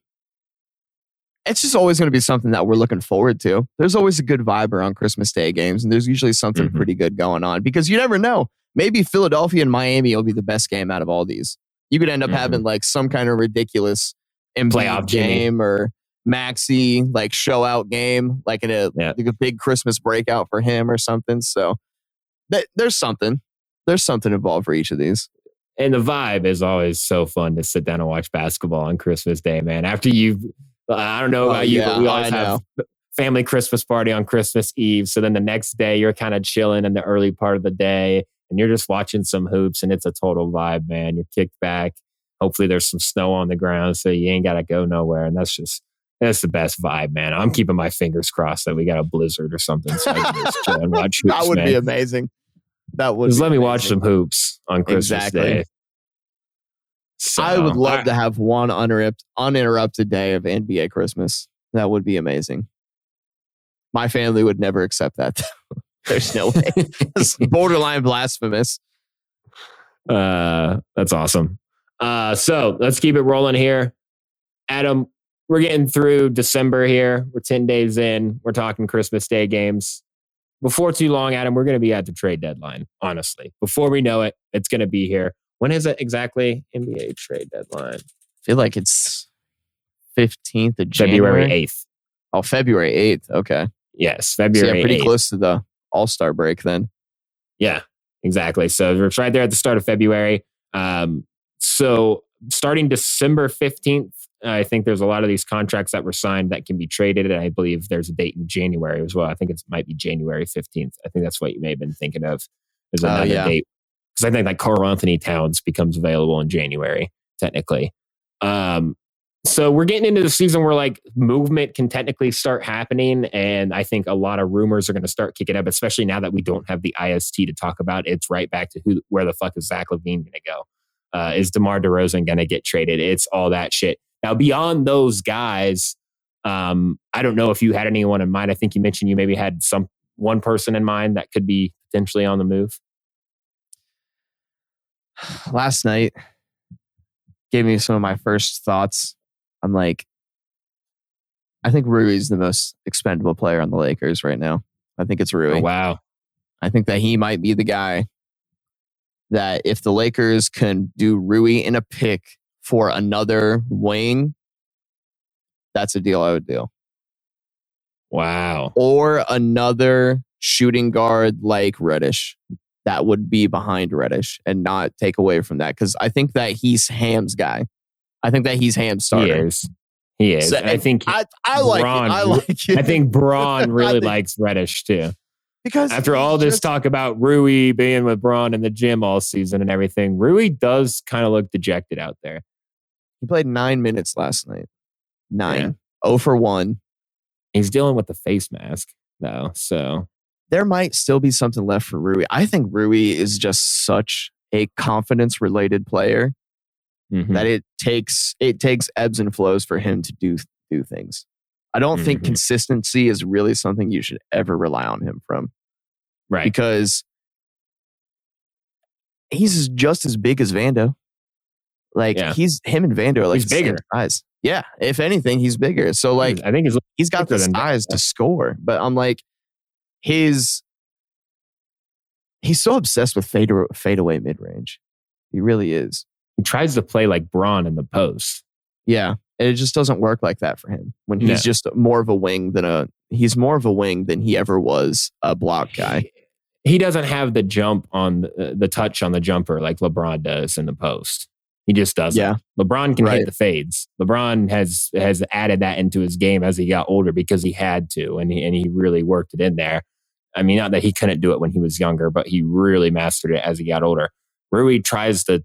It's just always going to be something that we're looking forward to. There's always a good vibe around Christmas Day games, and there's usually something Mhm. pretty good going on because you never know. Maybe Philadelphia and Miami will be the best game out of all these. You could end up Mhm. having like some kind of ridiculous Embiid Playoff Jimmy. game or Maxey like show out game, like in a, Yeah. like a big Christmas breakout for him or something. So th- there's something. There's something involved for each of these. And the vibe is always so fun to sit down and watch basketball on Christmas Day, man. After you, I don't know Oh, about you, yeah, but we always have family Christmas party on Christmas Eve. So then the next day you're kind of chilling in the early part of the day and you're just watching some hoops and it's a total vibe, man. You're kicked back. Hopefully there's some snow on the ground so you ain't got to go nowhere. And that's just, that's the best vibe, man. I'm keeping my fingers crossed that we got a blizzard or something so I can just chill and watch hoops, that would man. be amazing. That would Just be let me watch some hoops on Christmas Exactly. Day. I would love I- to have one uninterrupted, uninterrupted day of NBA Christmas. That would be amazing. My family would never accept that. There's no way. It's borderline blasphemous. Uh, that's awesome. Uh, so let's keep it rolling here. Adam, we're getting through December here. We're 10 days in. We're talking Christmas Day games. Before too long, Adam, we're going to be at the trade deadline, honestly. Before we know it, it's going to be here. When is it exactly? NBA trade deadline. I feel like it's 15th of January. February 8th. Oh, February 8th. Okay. Yes, So February yeah, pretty 8th. close to the All Star break then. Yeah, exactly. So it's right there at the start of February. Um, so starting December 15th, I think there's a lot of these contracts that were signed that can be traded. And I believe there's a date in January as well. I think it might be January 15th. I think that's what you may have been thinking of. There's Oh, another yeah. date. Because I think like Karl-Anthony Towns becomes available in January, technically. Um, so we're getting into the season where like movement can technically start happening. And I think a lot of rumors are going to start kicking up, especially now that we don't have the IST to talk about. It's right back to who, where the fuck is Zach LaVine going to go? Uh, is DeMar DeRozan going to get traded? It's all that shit. Now, beyond those guys, um, I don't know if you had anyone in mind. I think you mentioned you maybe had some one person in mind that could be potentially on the move. Last night gave me some of my first thoughts. I'm like, I think Rui's the most expendable player on the Lakers right now. I think it's Rui. Oh, wow. I think that he might be the guy that if the Lakers can do Rui in a pick for another wing, that's a deal I would do. Wow. Or another shooting guard like Reddish that would be behind Reddish and not take away from that. Because I think that he's Ham's guy. I think that he's Ham's He is. He is. So- I think I, I like Bron- it. I like it. I think Bron really think- likes Reddish too. because After all this just- talk about Rui being with Bron in the gym all season and everything, Rui does kind of look dejected out there. He played nine minutes last night. Nine. Oh for one. He's dealing with the face mask though, so there might still be something left for Rui. I think Rui is just such a confidence related player Mhm. that it takes it takes ebbs and flows for him to do do things. I don't think Mhm. consistency is really something you should ever rely on him from right. because he's just as big as Vando. Like Yeah. he's him and Vando are like He's bigger. size. Yeah, if anything, he's bigger. So like I think he's he's got the size to score, but I'm like his he's so obsessed with fade fadeaway mid range. He really is. he tries to play like Bron in the post. Yeah, and it just doesn't work like that for him. When he's No. just more of a wing than a he's more of a wing than he ever was a block guy. He, he doesn't have the jump on the, the touch on the jumper like LeBron does in the post. He just doesn't. Yeah. LeBron can Right. hit the fades. LeBron has has added that into his game as he got older because he had to, and he and he really worked it in there. I mean, not that he couldn't do it when he was younger, but he really mastered it as he got older. Rui tries to.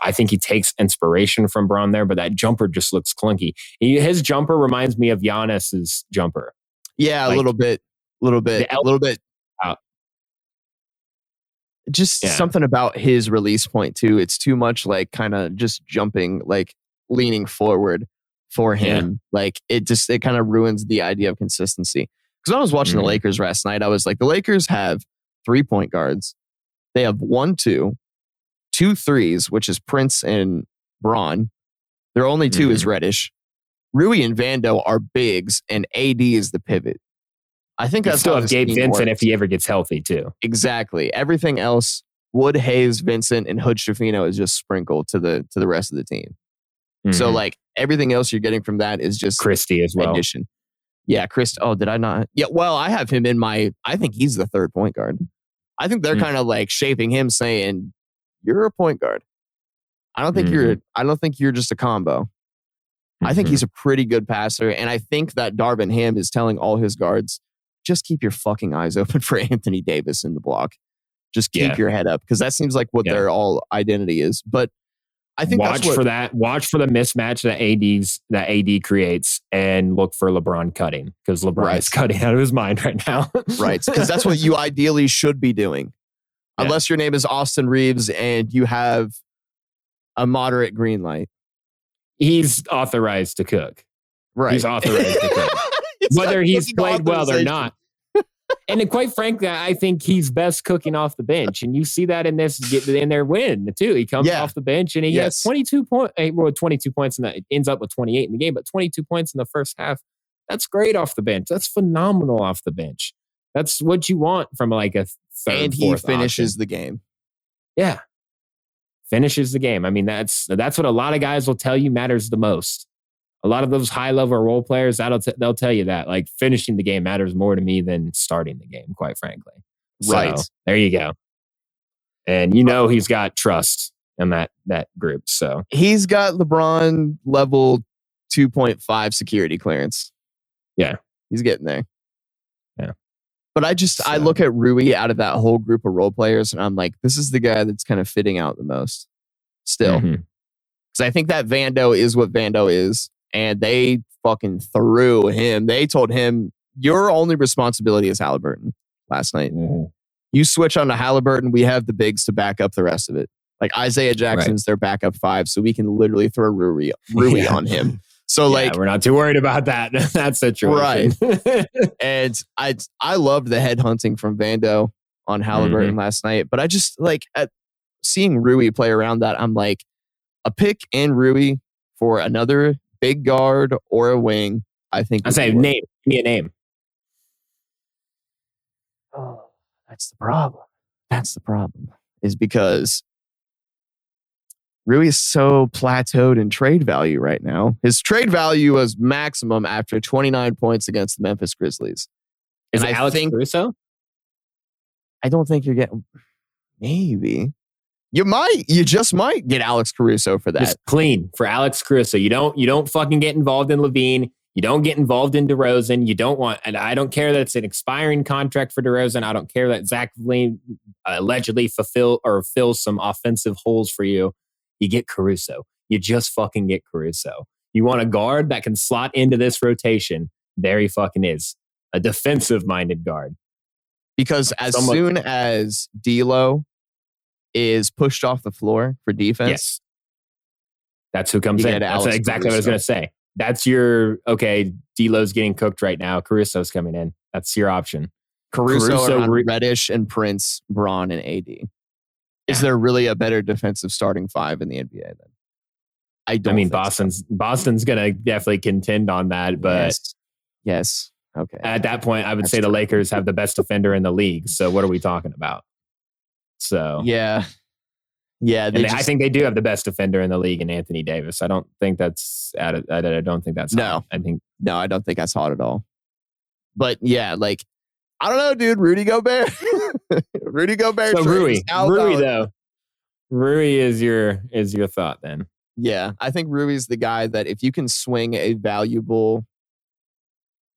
I think he takes inspiration from Bron there, but that jumper just looks clunky. He, his jumper reminds me of Giannis's jumper. Yeah, a little bit, A little bit, a el- little bit. out. Just Yeah. something about his release point too. It's too much like kind of just jumping, like leaning forward for Yeah. him. Like it just it kind of ruins the idea of consistency. Because when I was watching Mhm. the Lakers last night, I was like, the Lakers have three point guards. They have one, two, two threes, which is Prince and Bron. Their only 2 is Reddish. Rui and Vando are bigs, and AD is the pivot. I think You that's still have Gabe Vincent works. if he ever gets healthy too. exactly everything else. Wood, Hayes, Vincent, and Hood Schifino is just sprinkled to the to the rest of the team. So Mhm. like everything else you're getting from that is just Christie as well. addition. Yeah, Chris. Oh, did I not? Yeah. Well, I have him in my. I think he's the third point guard. I think they're Mm. kind of like shaping him, saying, "You're a point guard." I don't think you're. I don't think you're just a combo. I think Mhm. he's a pretty good passer, and I think that Darvin Ham is telling all his guards, just keep your fucking eyes open for Anthony Davis in the block. Just keep Yeah. your head up because that seems like what Yeah. their all identity is. But I think watch that's what, for that. Watch for the mismatch that AD's that AD creates, and look for LeBron cutting because LeBron Right. is cutting out of his mind right now. right because that's what you ideally should be doing, Yeah. unless your name is Austin Reaves and you have a moderate green light. he's authorized to cook. Right. He's authorized to cook. Whether he's played well or not. And then quite frankly, I think he's best cooking off the bench, and you see that in this in their win too. He comes Yeah. off the bench and he Yes. has twenty two point, eh, well, twenty two points, and that ends up with twenty eight in the game, but twenty two points in the first half. That's great off the bench. That's phenomenal off the bench. That's what you want from like a third, and he fourth finishes option. the game. Yeah, finishes the game. I mean, that's that's what a lot of guys will tell you matters the most. A lot of those high level role players that'll t- they'll tell you that like finishing the game matters more to me than starting the game. Quite frankly, So, Right. there you go. And you know he's got trust in that that group. So He's got LeBron level 2.5 security clearance. Yeah. He's getting there. Yeah. But I just I look at Rui out of that whole group of role players and I'm like, this is the guy that's kind of fitting out the most. Still. Mm-hmm. Because I think that Vando is what Vando is. And they fucking threw him. They told him, your only responsibility is Halliburton last night. Mhm. You switch on to Halliburton, we have the bigs to back up the rest of it. Like Isaiah Jackson's their backup five, so we can literally throw Rui, Rui Yeah. on him. So Yeah, like, we're not too worried about that that situation. Right. and I I loved the head hunting from Vando on Halliburton Mm-hmm. last night, but I just like at seeing Rui play around that. I'm like a pick and Rui for another big guard or a wing. I think I would say name. Give me a name. Oh, that's the problem. That's the problem. Is because Rui is so plateaued in trade value right now. His trade value was maximum after 29 points against the Memphis Grizzlies. Is And it I Alex think- Caruso? I don't think you're getting. Maybe you might. You just might get Alex Caruso for that. Just clean for Alex Caruso. You don't you don't fucking get involved in LaVine. You don't get involved in DeRozan. You don't want, and I don't care that it's an expiring contract for DeRozan. I don't care that Zach LaVine uh, allegedly fulfill or fills some offensive holes for you. You get Caruso. You just fucking get Caruso. You want a guard that can slot into this rotation. There he fucking is. A defensive minded guard. Because as Someone- soon as D'Lo is pushed off the floor for defense, Yes. That's who comes in. That's Alex exactly what I was going to say. That's your okay. D'Lo's getting cooked right now. Caruso's coming in. That's your option. Caruso, Caruso re- Reddish and Prince, Bron, and AD. Is there really a better defensive starting five in the NBA then? I don't. I mean, think so. Boston's Boston's going to definitely contend on that, but yes. yes. Okay. at that point, I would That's say the true. Lakers have the best defender in the league. So what are we talking about? So yeah. Yeah. They they- I think they do have the best defender in the league in Anthony Davis. I don't think that's out of, I don't think that's No. hot. I think no, I don't think that's hot at all. But yeah, like I don't know, dude. Rudy Gobert. Rudy Gobert. so Rui, Rui though, Rui is your is your thought then? Yeah, I think Rui's the guy that if you can swing a valuable,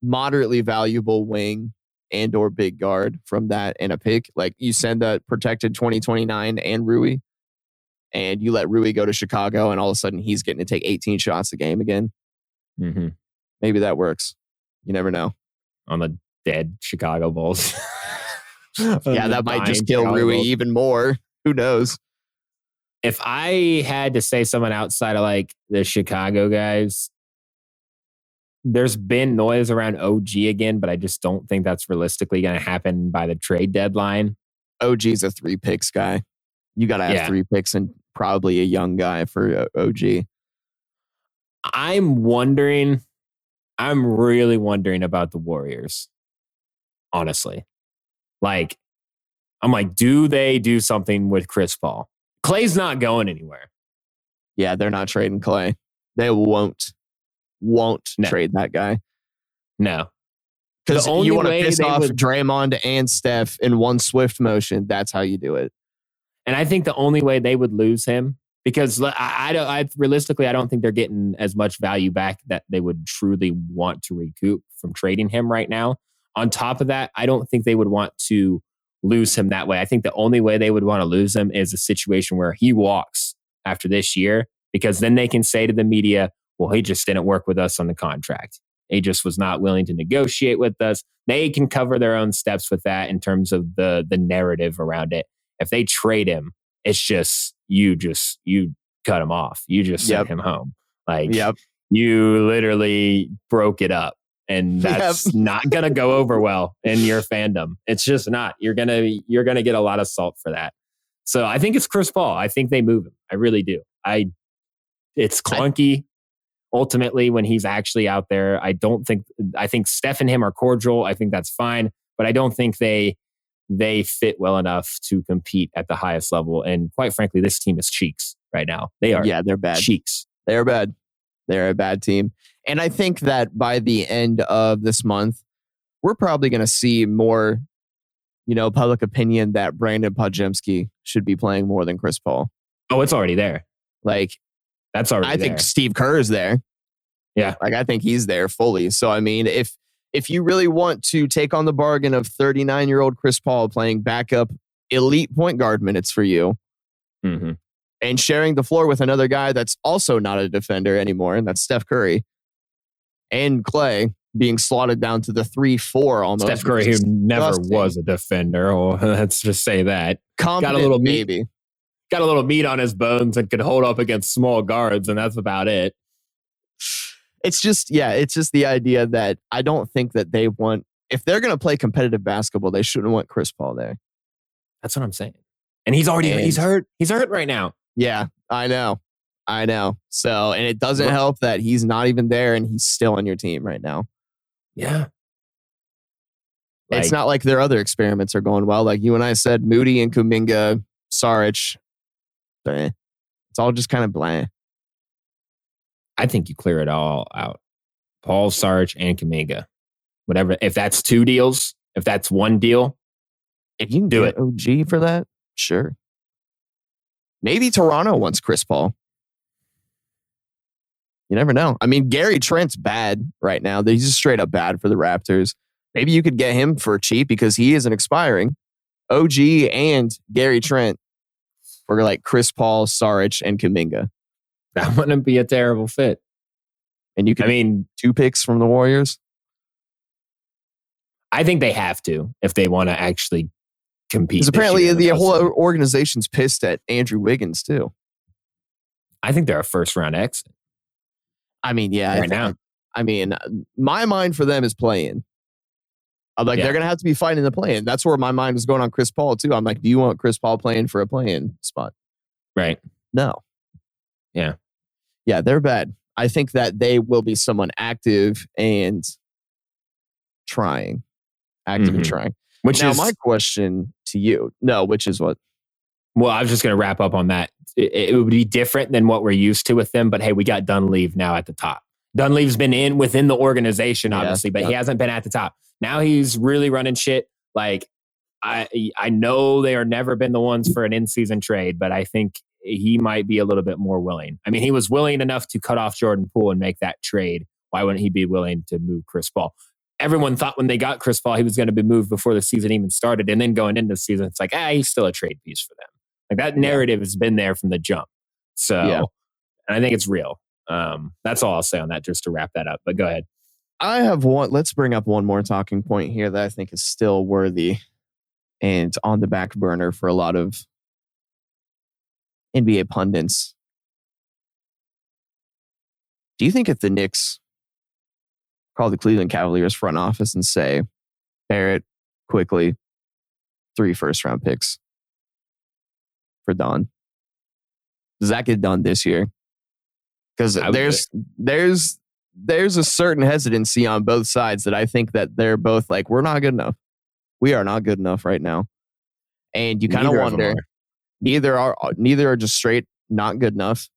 moderately valuable wing and or big guard from that and a pick, like you send that protected 2029 and Rui, and you let Rui go to Chicago, and all of a sudden he's getting to take 18 shots a game again. hmm Maybe that works. You never know. On the dead Chicago Bulls. Yeah, that might just kill Rui even more. Who knows? If I had to say someone outside of like the Chicago guys, there's been noise around OG again, but I just don't think that's realistically going to happen by the trade deadline. OG's a three picks guy. You got to have Yeah. three picks and probably a young guy for uh, OG. I'm wondering, I'm really wondering about the Warriors. Honestly. Like, I'm like, do they do something with Chris Paul? Clay's not going anywhere. Yeah, they're not trading Clay. They won't, won't No. trade that guy No. because only you want to way piss off would- Draymond and Steph in one swift motion. That's how you do it. And I think the only way they would lose him, because I, I don't, I realistically, I don't think they're getting as much value back that they would truly want to recoup from trading him right now. On top of that, I don't think they would want to lose him that way. I think the only way they would want to lose him is a situation where he walks after this year, because then they can say to the media, well, he just didn't work with us on the contract. He just was not willing to negotiate with us. They can cover their own steps with that in terms of the the narrative around it. If they trade him, it's just you just you cut him off. You just sent him home. Like Yep. you literally broke it up. And Yep. that's not gonna go over well in your fandom. It's just not. You're gonna you're gonna get a lot of salt for that. So I think it's Chris Paul. I think they move him. I really do. I it's clunky ultimately when he's actually out there. I don't think I think Steph and him are cordial. I think that's fine, but I don't think they they fit well enough to compete at the highest level. And quite frankly, this team is cheeks right now. They are Yeah, they're bad. cheeks. They're bad. They're a bad team. And I think that by the end of this month, we're probably going to see more, you know, public opinion that Brandin Podziemski should be playing more than Chris Paul. Oh, it's already there. Like, That's already I there. think Steve Kerr is there. Yeah. Like, I think he's there fully. So, I mean, if if you really want to take on the bargain of 39 year old Chris Paul playing backup elite point guard minutes for you, Mhm. and sharing the floor with another guy that's also not a defender anymore, and that's Steph Curry and Clay being slotted down to the three four almost. Steph Curry, who never was a defender. Oh, let's just say that. got a little meat. maybe. Got a little meat on his bones and could hold up against small guards, and that's about it. It's just yeah, it's just the idea that I don't think that they want if they're going to play competitive basketball, they shouldn't want Chris Paul there. That's what I'm saying. And he's already he's hurt. He's hurt right now. Yeah, I know. I know. So, and it doesn't help that he's not even there and he's still on your team right now. Yeah. it's not like their other experiments are going well. Like you and I said, Moody and Kuminga, Saric, it's all just kind of bland. I think you clear it all out. Paul Sarge and Kuminga. Whatever. If that's two deals, if that's one deal, If you can Do get OG for that, sure. Maybe Toronto wants Chris Paul. You never know. I mean, Gary Trent's bad right now. He's just straight up bad for the Raptors. Maybe you could get him for cheap because he isn't expiring. OG and Gary Trent for like Chris Paul, Saric, and Kuminga. that wouldn't be a terrible fit. And you can, I mean, two picks from the Warriors. I think they have to if they want to actually compete. Because apparently the whole organization's pissed at Andrew Wiggins too. I think they're a first round exit I mean, yeah, I right think- now. I mean, my mind for them is playing. I'm like, Yeah. they're gonna have to be fighting the play-in. That's where my mind was going on Chris Paul too. I'm like, do you want Chris Paul playing for a play-in spot? Right. No. Yeah. Yeah, they're bad. I think that they will be someone active and trying, active and Mhm. trying. Which now, is my question to you, no, which is what? well, I was just going to wrap up on that. It, it would be different than what we're used to with them, but hey, we got Dunleavy now at the top. Dunleavy's been in within the organization, Yeah, obviously, but he hasn't been at the top. Now he's really running shit. Like I, I know they are never been the ones for an in-season trade, but I think he might be a little bit more willing. I mean, he was willing enough to cut off Jordan Poole and make that trade. Why wouldn't he be willing to move Chris Paul? Everyone thought when they got Chris Paul, he was going to be moved before the season even started. And then going into the season, it's like, ah, he's still a trade piece for them. Like that narrative has been there from the jump. So, Yeah. and I think it's real. Um, that's all I'll say on that, just to wrap that up. But go ahead. I have one. Let's bring up one more talking point here that I think is still worthy and on the back burner for a lot of NBA pundits. Do you think if the Knicks call the Cleveland Cavaliers front office and say, Barrett, Quickley, three first round picks for Don, does that get done this year? Because there's, there's there's a certain hesitancy on both sides that I think that they're both like, we're not good enough. We are not good enough right now. And you kind of wonder, neither are uh, neither are just straight not good enough.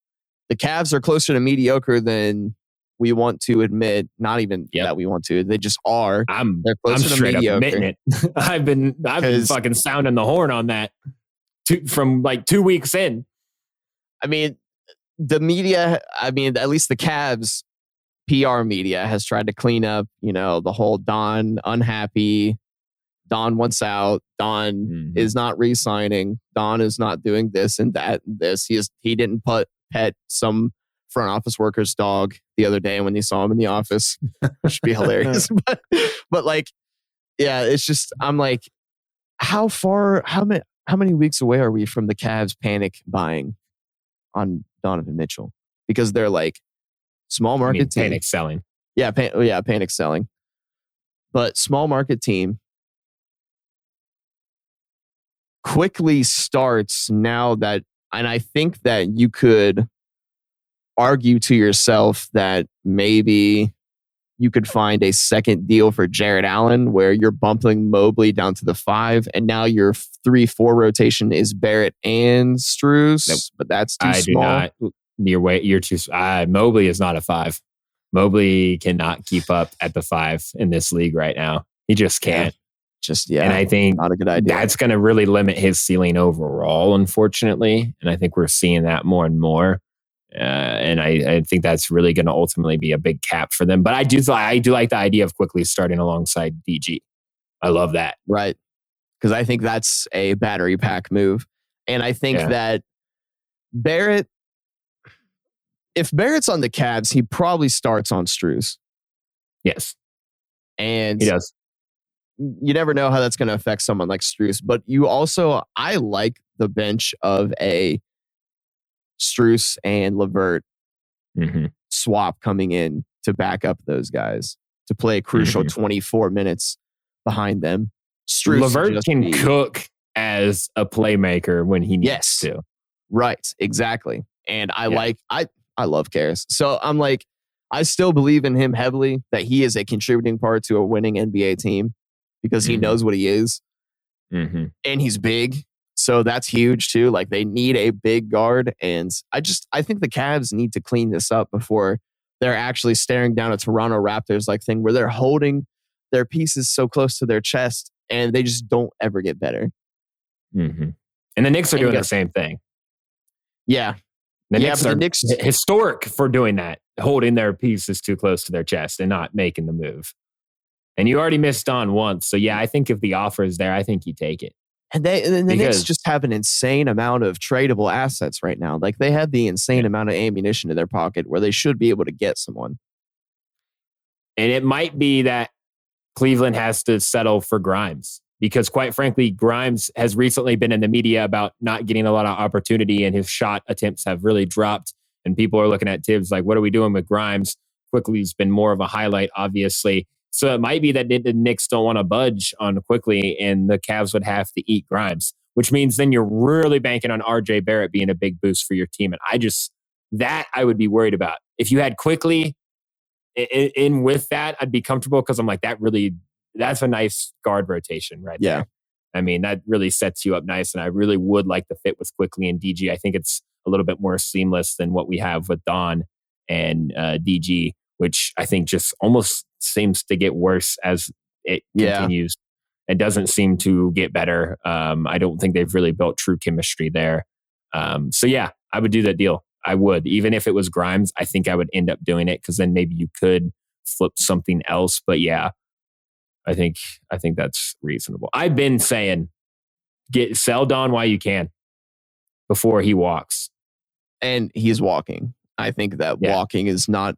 The Cavs are closer to mediocre than we want to admit. Not even Yep. that we want to. They just are. I'm They're I'm closer to straight up mediocre. admitting it. I've been I've been fucking sounding the horn on that two, from like two weeks in. I mean, the media, I mean, at least the Cavs PR media has tried to clean up, you know, the whole Don unhappy, Don wants out, Don Mm-hmm. is not re-signing, Don is not doing this and that and this. He is he didn't put pet some front office worker's dog the other day when he saw him in the office, which would be hilarious. but but like, yeah, it's just I'm like, how far how many how many weeks away are we from the Cavs panic buying on Donovan Mitchell? Because they're like small I market mean, team. panic selling. Yeah, pan- yeah, panic selling. But small market team Quickley starts now that, and I think that you could argue to yourself that maybe you could find a second deal for Jarrett Allen where you're bumping Mobley down to the five, and now your three four rotation is Barrett and Strus, Nope. but that's too I do small. not. You're way. You're too. Uh, Mobley is not a five. Mobley cannot keep up at the five in this league right now. He just can't. Just yeah, And I think not a good idea. that's going to really limit his ceiling overall, unfortunately. And I think we're seeing that more and more. Uh, and I, I think that's really going to ultimately be a big cap for them. But I do, I do like the idea of Quickley starting alongside DG. I love that. Right. Because I think that's a battery pack move. And I think Yeah. that Barrett, if Barrett's on the Cavs, he probably starts on Strus. Yes, And he does. you never know how that's going to affect someone like Strus. But you also, I like the bench of a Strus and Levert hmm swap coming in to back up those guys to play a crucial Mm-hmm. 24 minutes behind them. Strus Levert can be- cook as a playmaker when he needs Yes. to. Right, exactly. And I Yeah. like I I love Caris. So I'm like I still believe in him heavily that he is a contributing part to a winning NBA team because he Mhm. knows what he is hmm and he's big. So that's huge too. Like they need a big guard and I just I think the Cavs need to clean this up before they're actually staring down a Toronto Raptors like thing where they're holding their pieces so close to their chest and they just don't ever get better. hmm And the Knicks are And doing got- the same thing. Yeah. The yeah, Knicks but the Knicks historic for doing that, holding their pieces too close to their chest and not making the move. And you already missed on once. So, yeah, I think if the offer is there, I think you take it. And they and the Knicks just have an insane amount of tradable assets right now. Like they have the insane amount of ammunition in their pocket where they should be able to get someone. And it might be that Cleveland has to settle for Grimes because, quite frankly, Grimes has recently been in the media about not getting a lot of opportunity and his shot attempts have really dropped. And people are looking at Thibs like, what are we doing with Grimes? Quickley has been more of a highlight, obviously. So it might be that the Knicks don't want to budge on Quickley and the Cavs would have to eat Grimes, which means then you're really banking on RJ Barrett being a big boost for your team. And I just, that I would be worried about. If you had Quickley in, in with that, I'd be comfortable because I'm like, that really, that's a nice guard rotation right Yeah. there. I mean, that really sets you up nice. And I really would like the fit with Quickley and DG. I think it's a little bit more seamless than what we have with Don and uh, DG, which I think just almost seems to get worse as it Yeah. continues. It doesn't seem to get better. Um, I don't think they've really built true chemistry there. Um, so yeah, I would do that deal. I would, even if it was Grimes. I think I would end up doing it because then maybe you could flip something else. But yeah, I think I think that's reasonable. I've been saying get sell Don while you can before he walks. And he's walking. I think that Yeah. walking is not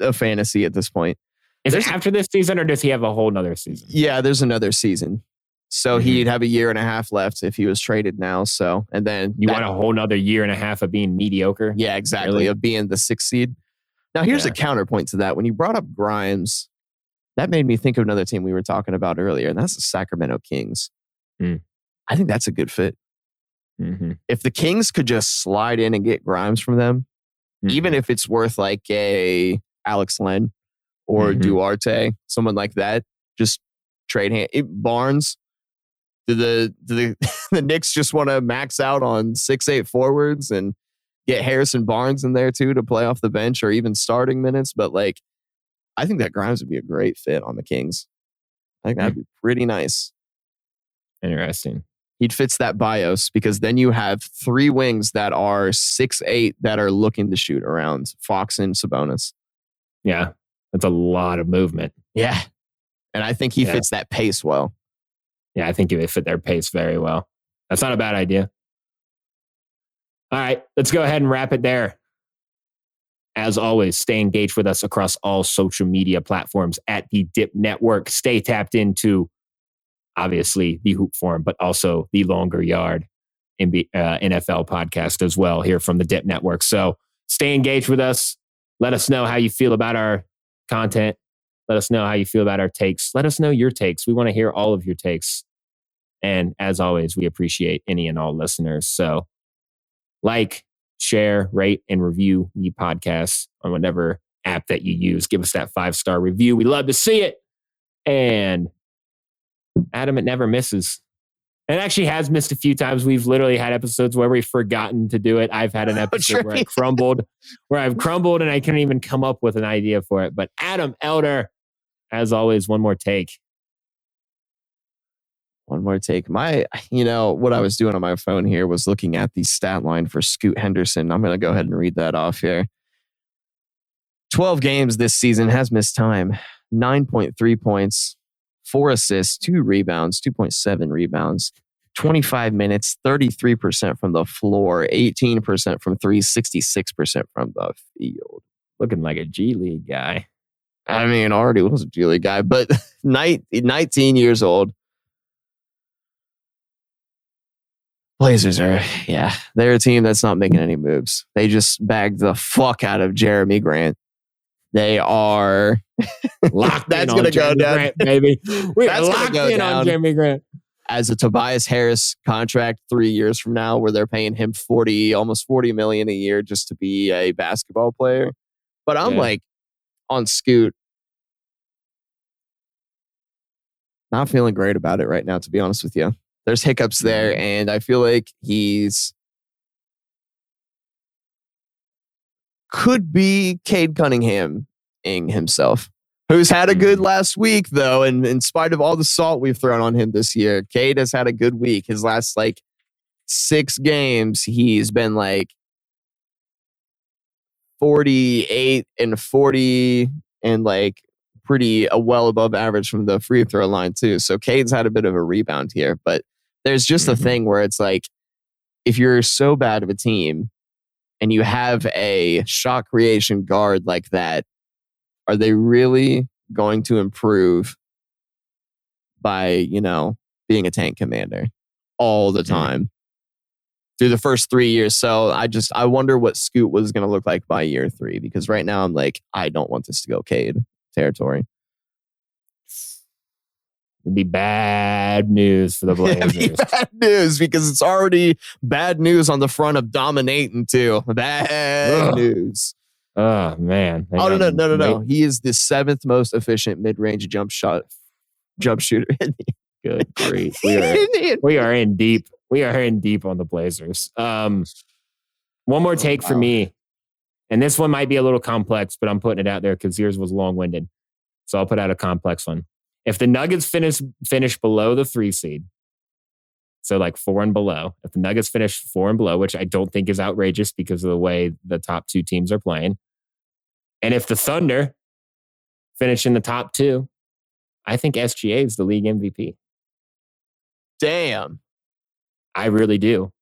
a fantasy at this point. Is There's it after this season or does he have a whole nother season? Yeah, there's another season. So Mhm. he'd have a year and a half left if he was traded now. So, and then You that- want a whole nother year and a half of being mediocre? Yeah, exactly. Really? Of being the sixth seed. Now, here's a counterpoint to that. When you brought up Grimes, that made me think of another team we were talking about earlier, and that's the Sacramento Kings. Hmm. I think that's a good fit. Mm-hmm. If the Kings could just slide in and get Grimes from them, even if it's worth like a Alex Len or Mhm. Duarte, someone like that, just trade hand it, Barnes. Do the do the the Knicks just want to max out on six eight forwards and get Harrison Barnes in there too to play off the bench or even starting minutes? But like, I think that Grimes would be a great fit on the Kings. I think that'd hmm. be pretty nice. interesting. He'd fits that bios because then you have three wings that are six eight that are looking to shoot around Fox and Sabonis. Yeah, that's a lot of movement. Yeah. And I think he Yeah. fits that pace well. Yeah, I think they fit their pace very well. That's not a bad idea. All right, let's go ahead and wrap it there. As always, stay engaged with us across all social media platforms at the Dip Network. Stay tapped into, obviously, the Hoop Forum, but also the Longer Yard NB uh, NFL podcast as well here from the Dip Network. So stay engaged with us. Let us know how you feel about our content. Let us know how you feel about our takes. Let us know your takes. We want to hear all of your takes. And as always, we appreciate any and all listeners. So, like, share, rate, and review the podcast on whatever app that you use. Give us that five star review. We love to see it. And Adam, it never misses. It actually has missed a few times. We've literally had episodes where we've forgotten to do it. I've had an oh, episode where I crumbled, where I've crumbled and I couldn't even come up with an idea for it. But Adam Elder, as always, one more take. One more take. My, you know, what I was doing on my phone here was looking at the stat line for Scoot Henderson. I'm going to go ahead and read that off here. 12 games this season has missed time, 9.3 points, four assists, two rebounds, 2.7 rebounds, 25 minutes, 33% from the floor, 18% from three, 66% from the field. Looking like a G League guy. I mean, already was a G League guy, but night, 19 years old. Blazers are, yeah, they're a team that's not making any moves. They just bagged the fuck out of Jerami Grant. They are Locked That's in gonna go Jerami down. Grant, baby. We're That's gonna locked go in on Jerami Grant. as a Tobias Harris contract three years from now, where they're paying him 40, almost 40 million a year just to be a basketball player. But I'm Yeah. like on Scoot. Not feeling great about it right now, to be honest with you. There's hiccups there, and I feel like he's could be Cade Cunningham ing himself, who's had a good Mhm. last week though, and in spite of all the salt we've thrown on him this year, Cade has had a good week. His last like six games, he's been like 48 and 40 and like pretty uh, well above average from the free throw line too. So Cade's had a bit of a rebound here, but there's just a Mhm. thing where it's like if you're so bad of a team and you have a shot creation guard like that, are they really going to improve by, you know, being a tank commander all the Mhm. time through the first three years. So I just, I wonder what Scoot was going to look like by year three because right now I'm like, I don't want this to go Cade territory. It'd be bad news for the Blazers. bad news because it's already bad news on the front of dominating too. Bad Ugh. news. oh man. Oh no no no no no! He is the seventh most efficient mid-range jump shot jump shooter in the Good grief. We are we are in deep. We are in deep on the Blazers. Um, one more take for wow. me, and this one might be a little complex, but I'm putting it out there because yours was long winded. So I'll put out a complex one. If the Nuggets finish finish below the three seed, so like four and below, if the Nuggets finish four and below, which I don't think is outrageous because of the way the top two teams are playing, and if the Thunder finish in the top two, I think SGA is the league MVP. Damn. I really do.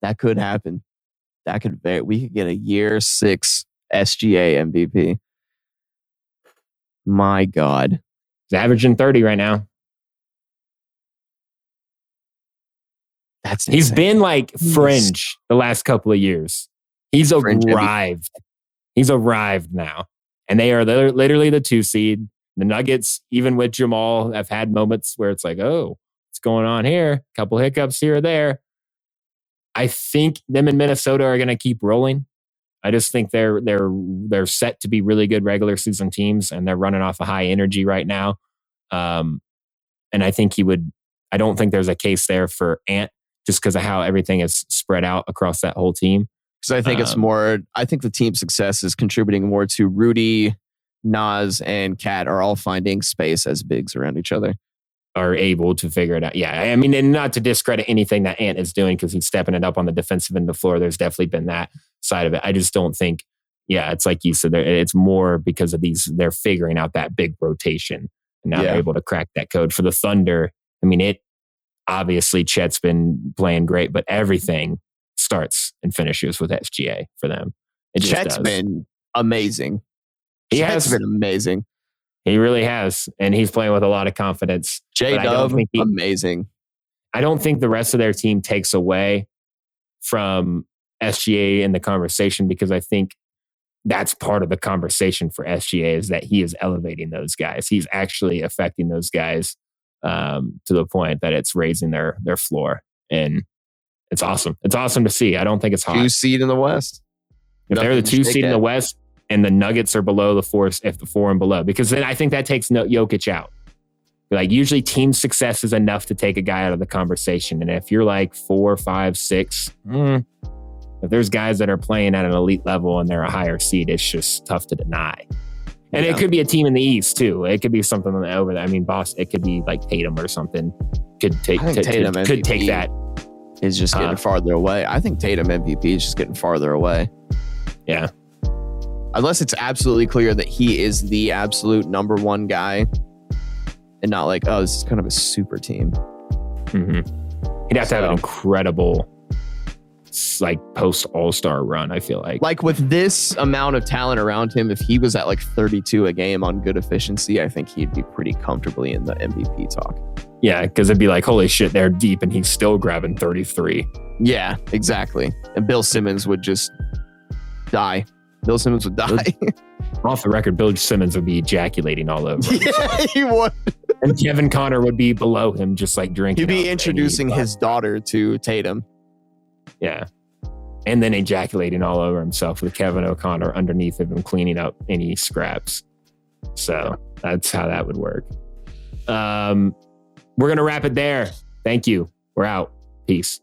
That could happen. That could very we could get a year six SGA MVP. My God. He's averaging 30 right now. That's He's insane. been like Jeez. fringe the last couple of years. He's Fringe MVP. arrived. He's arrived now. And they are literally the two seed. The Nuggets, even with Jamal, have had moments where it's like, oh, what's going on here? A couple hiccups here or there. I think them in Minnesota are going to keep rolling. I just think they're they're they're set to be really good regular season teams, and they're running off a high energy right now. Um, and I think he would. I don't think there's a case there for Ant just because of how everything is spread out across that whole team. because I think it's um, more I think the team success is contributing more to Rudy, Naz, and KAT are all finding space as bigs around each other. Are able to figure it out. Yeah, I mean, and not to discredit anything that Ant is doing because he's stepping it up on the defensive end of the floor. There's definitely been that side of it. I just don't think. Yeah, it's like you said. It's more because of these. They're figuring out that big rotation, and now Yeah. they're able to crack that code for the Thunder. I mean, it obviously Chet's been playing great, but everything starts and finishes with SGA for them. It Chet's been amazing. He Chet's has. been amazing. He really has, and he's playing with a lot of confidence. J Dub, amazing. I don't think the rest of their team takes away from SGA in the conversation because I think that's part of the conversation for SGA is that he is elevating those guys. He's actually affecting those guys um, to the point that it's raising their their floor, and it's awesome. It's awesome to see. I don't think it's hot. Two seed in the West. If they're the two seed in the. West and the Nuggets are below the four, if the four and below, because then I think that takes no, Jokic out. Like usually, team success is enough to take a guy out of the conversation. And if you're like four, five, six, mm, if there's guys that are playing at an elite level and they're a higher seed, it's just tough to deny. And Yeah. it could be a team in the East too. It could be something over there. I mean, Boston. It could be like Tatum or something. Could take t- Tatum could, could take that. Is just getting Uh, farther away. I think Tatum MVP is just getting farther away. Yeah. Unless it's absolutely clear that he is the absolute number one guy and not like, oh, this is kind of a super team. hmm He'd have to have an incredible, like post All Star run. I feel like. Like with this amount of talent around him, if he was at like 32 a game on good efficiency, I think he'd be pretty comfortably in the MVP talk. yeah, because it'd be like, holy shit, they're deep, and he's still grabbing thirty three. Yeah, exactly. And Bill Simmons would just die. Bill Simmons would die. Off the record, Bill Simmons would be ejaculating all over, yeah, he would. and Kevin O'Connor would be below him, just like drinking. He'd be introducing his daughter to Tatum. Yeah, and then ejaculating all over himself with Kevin O'Connor underneath of him, cleaning up any scraps. So that's how that would work. Um, we're gonna wrap it there. Thank you. We're out. Peace.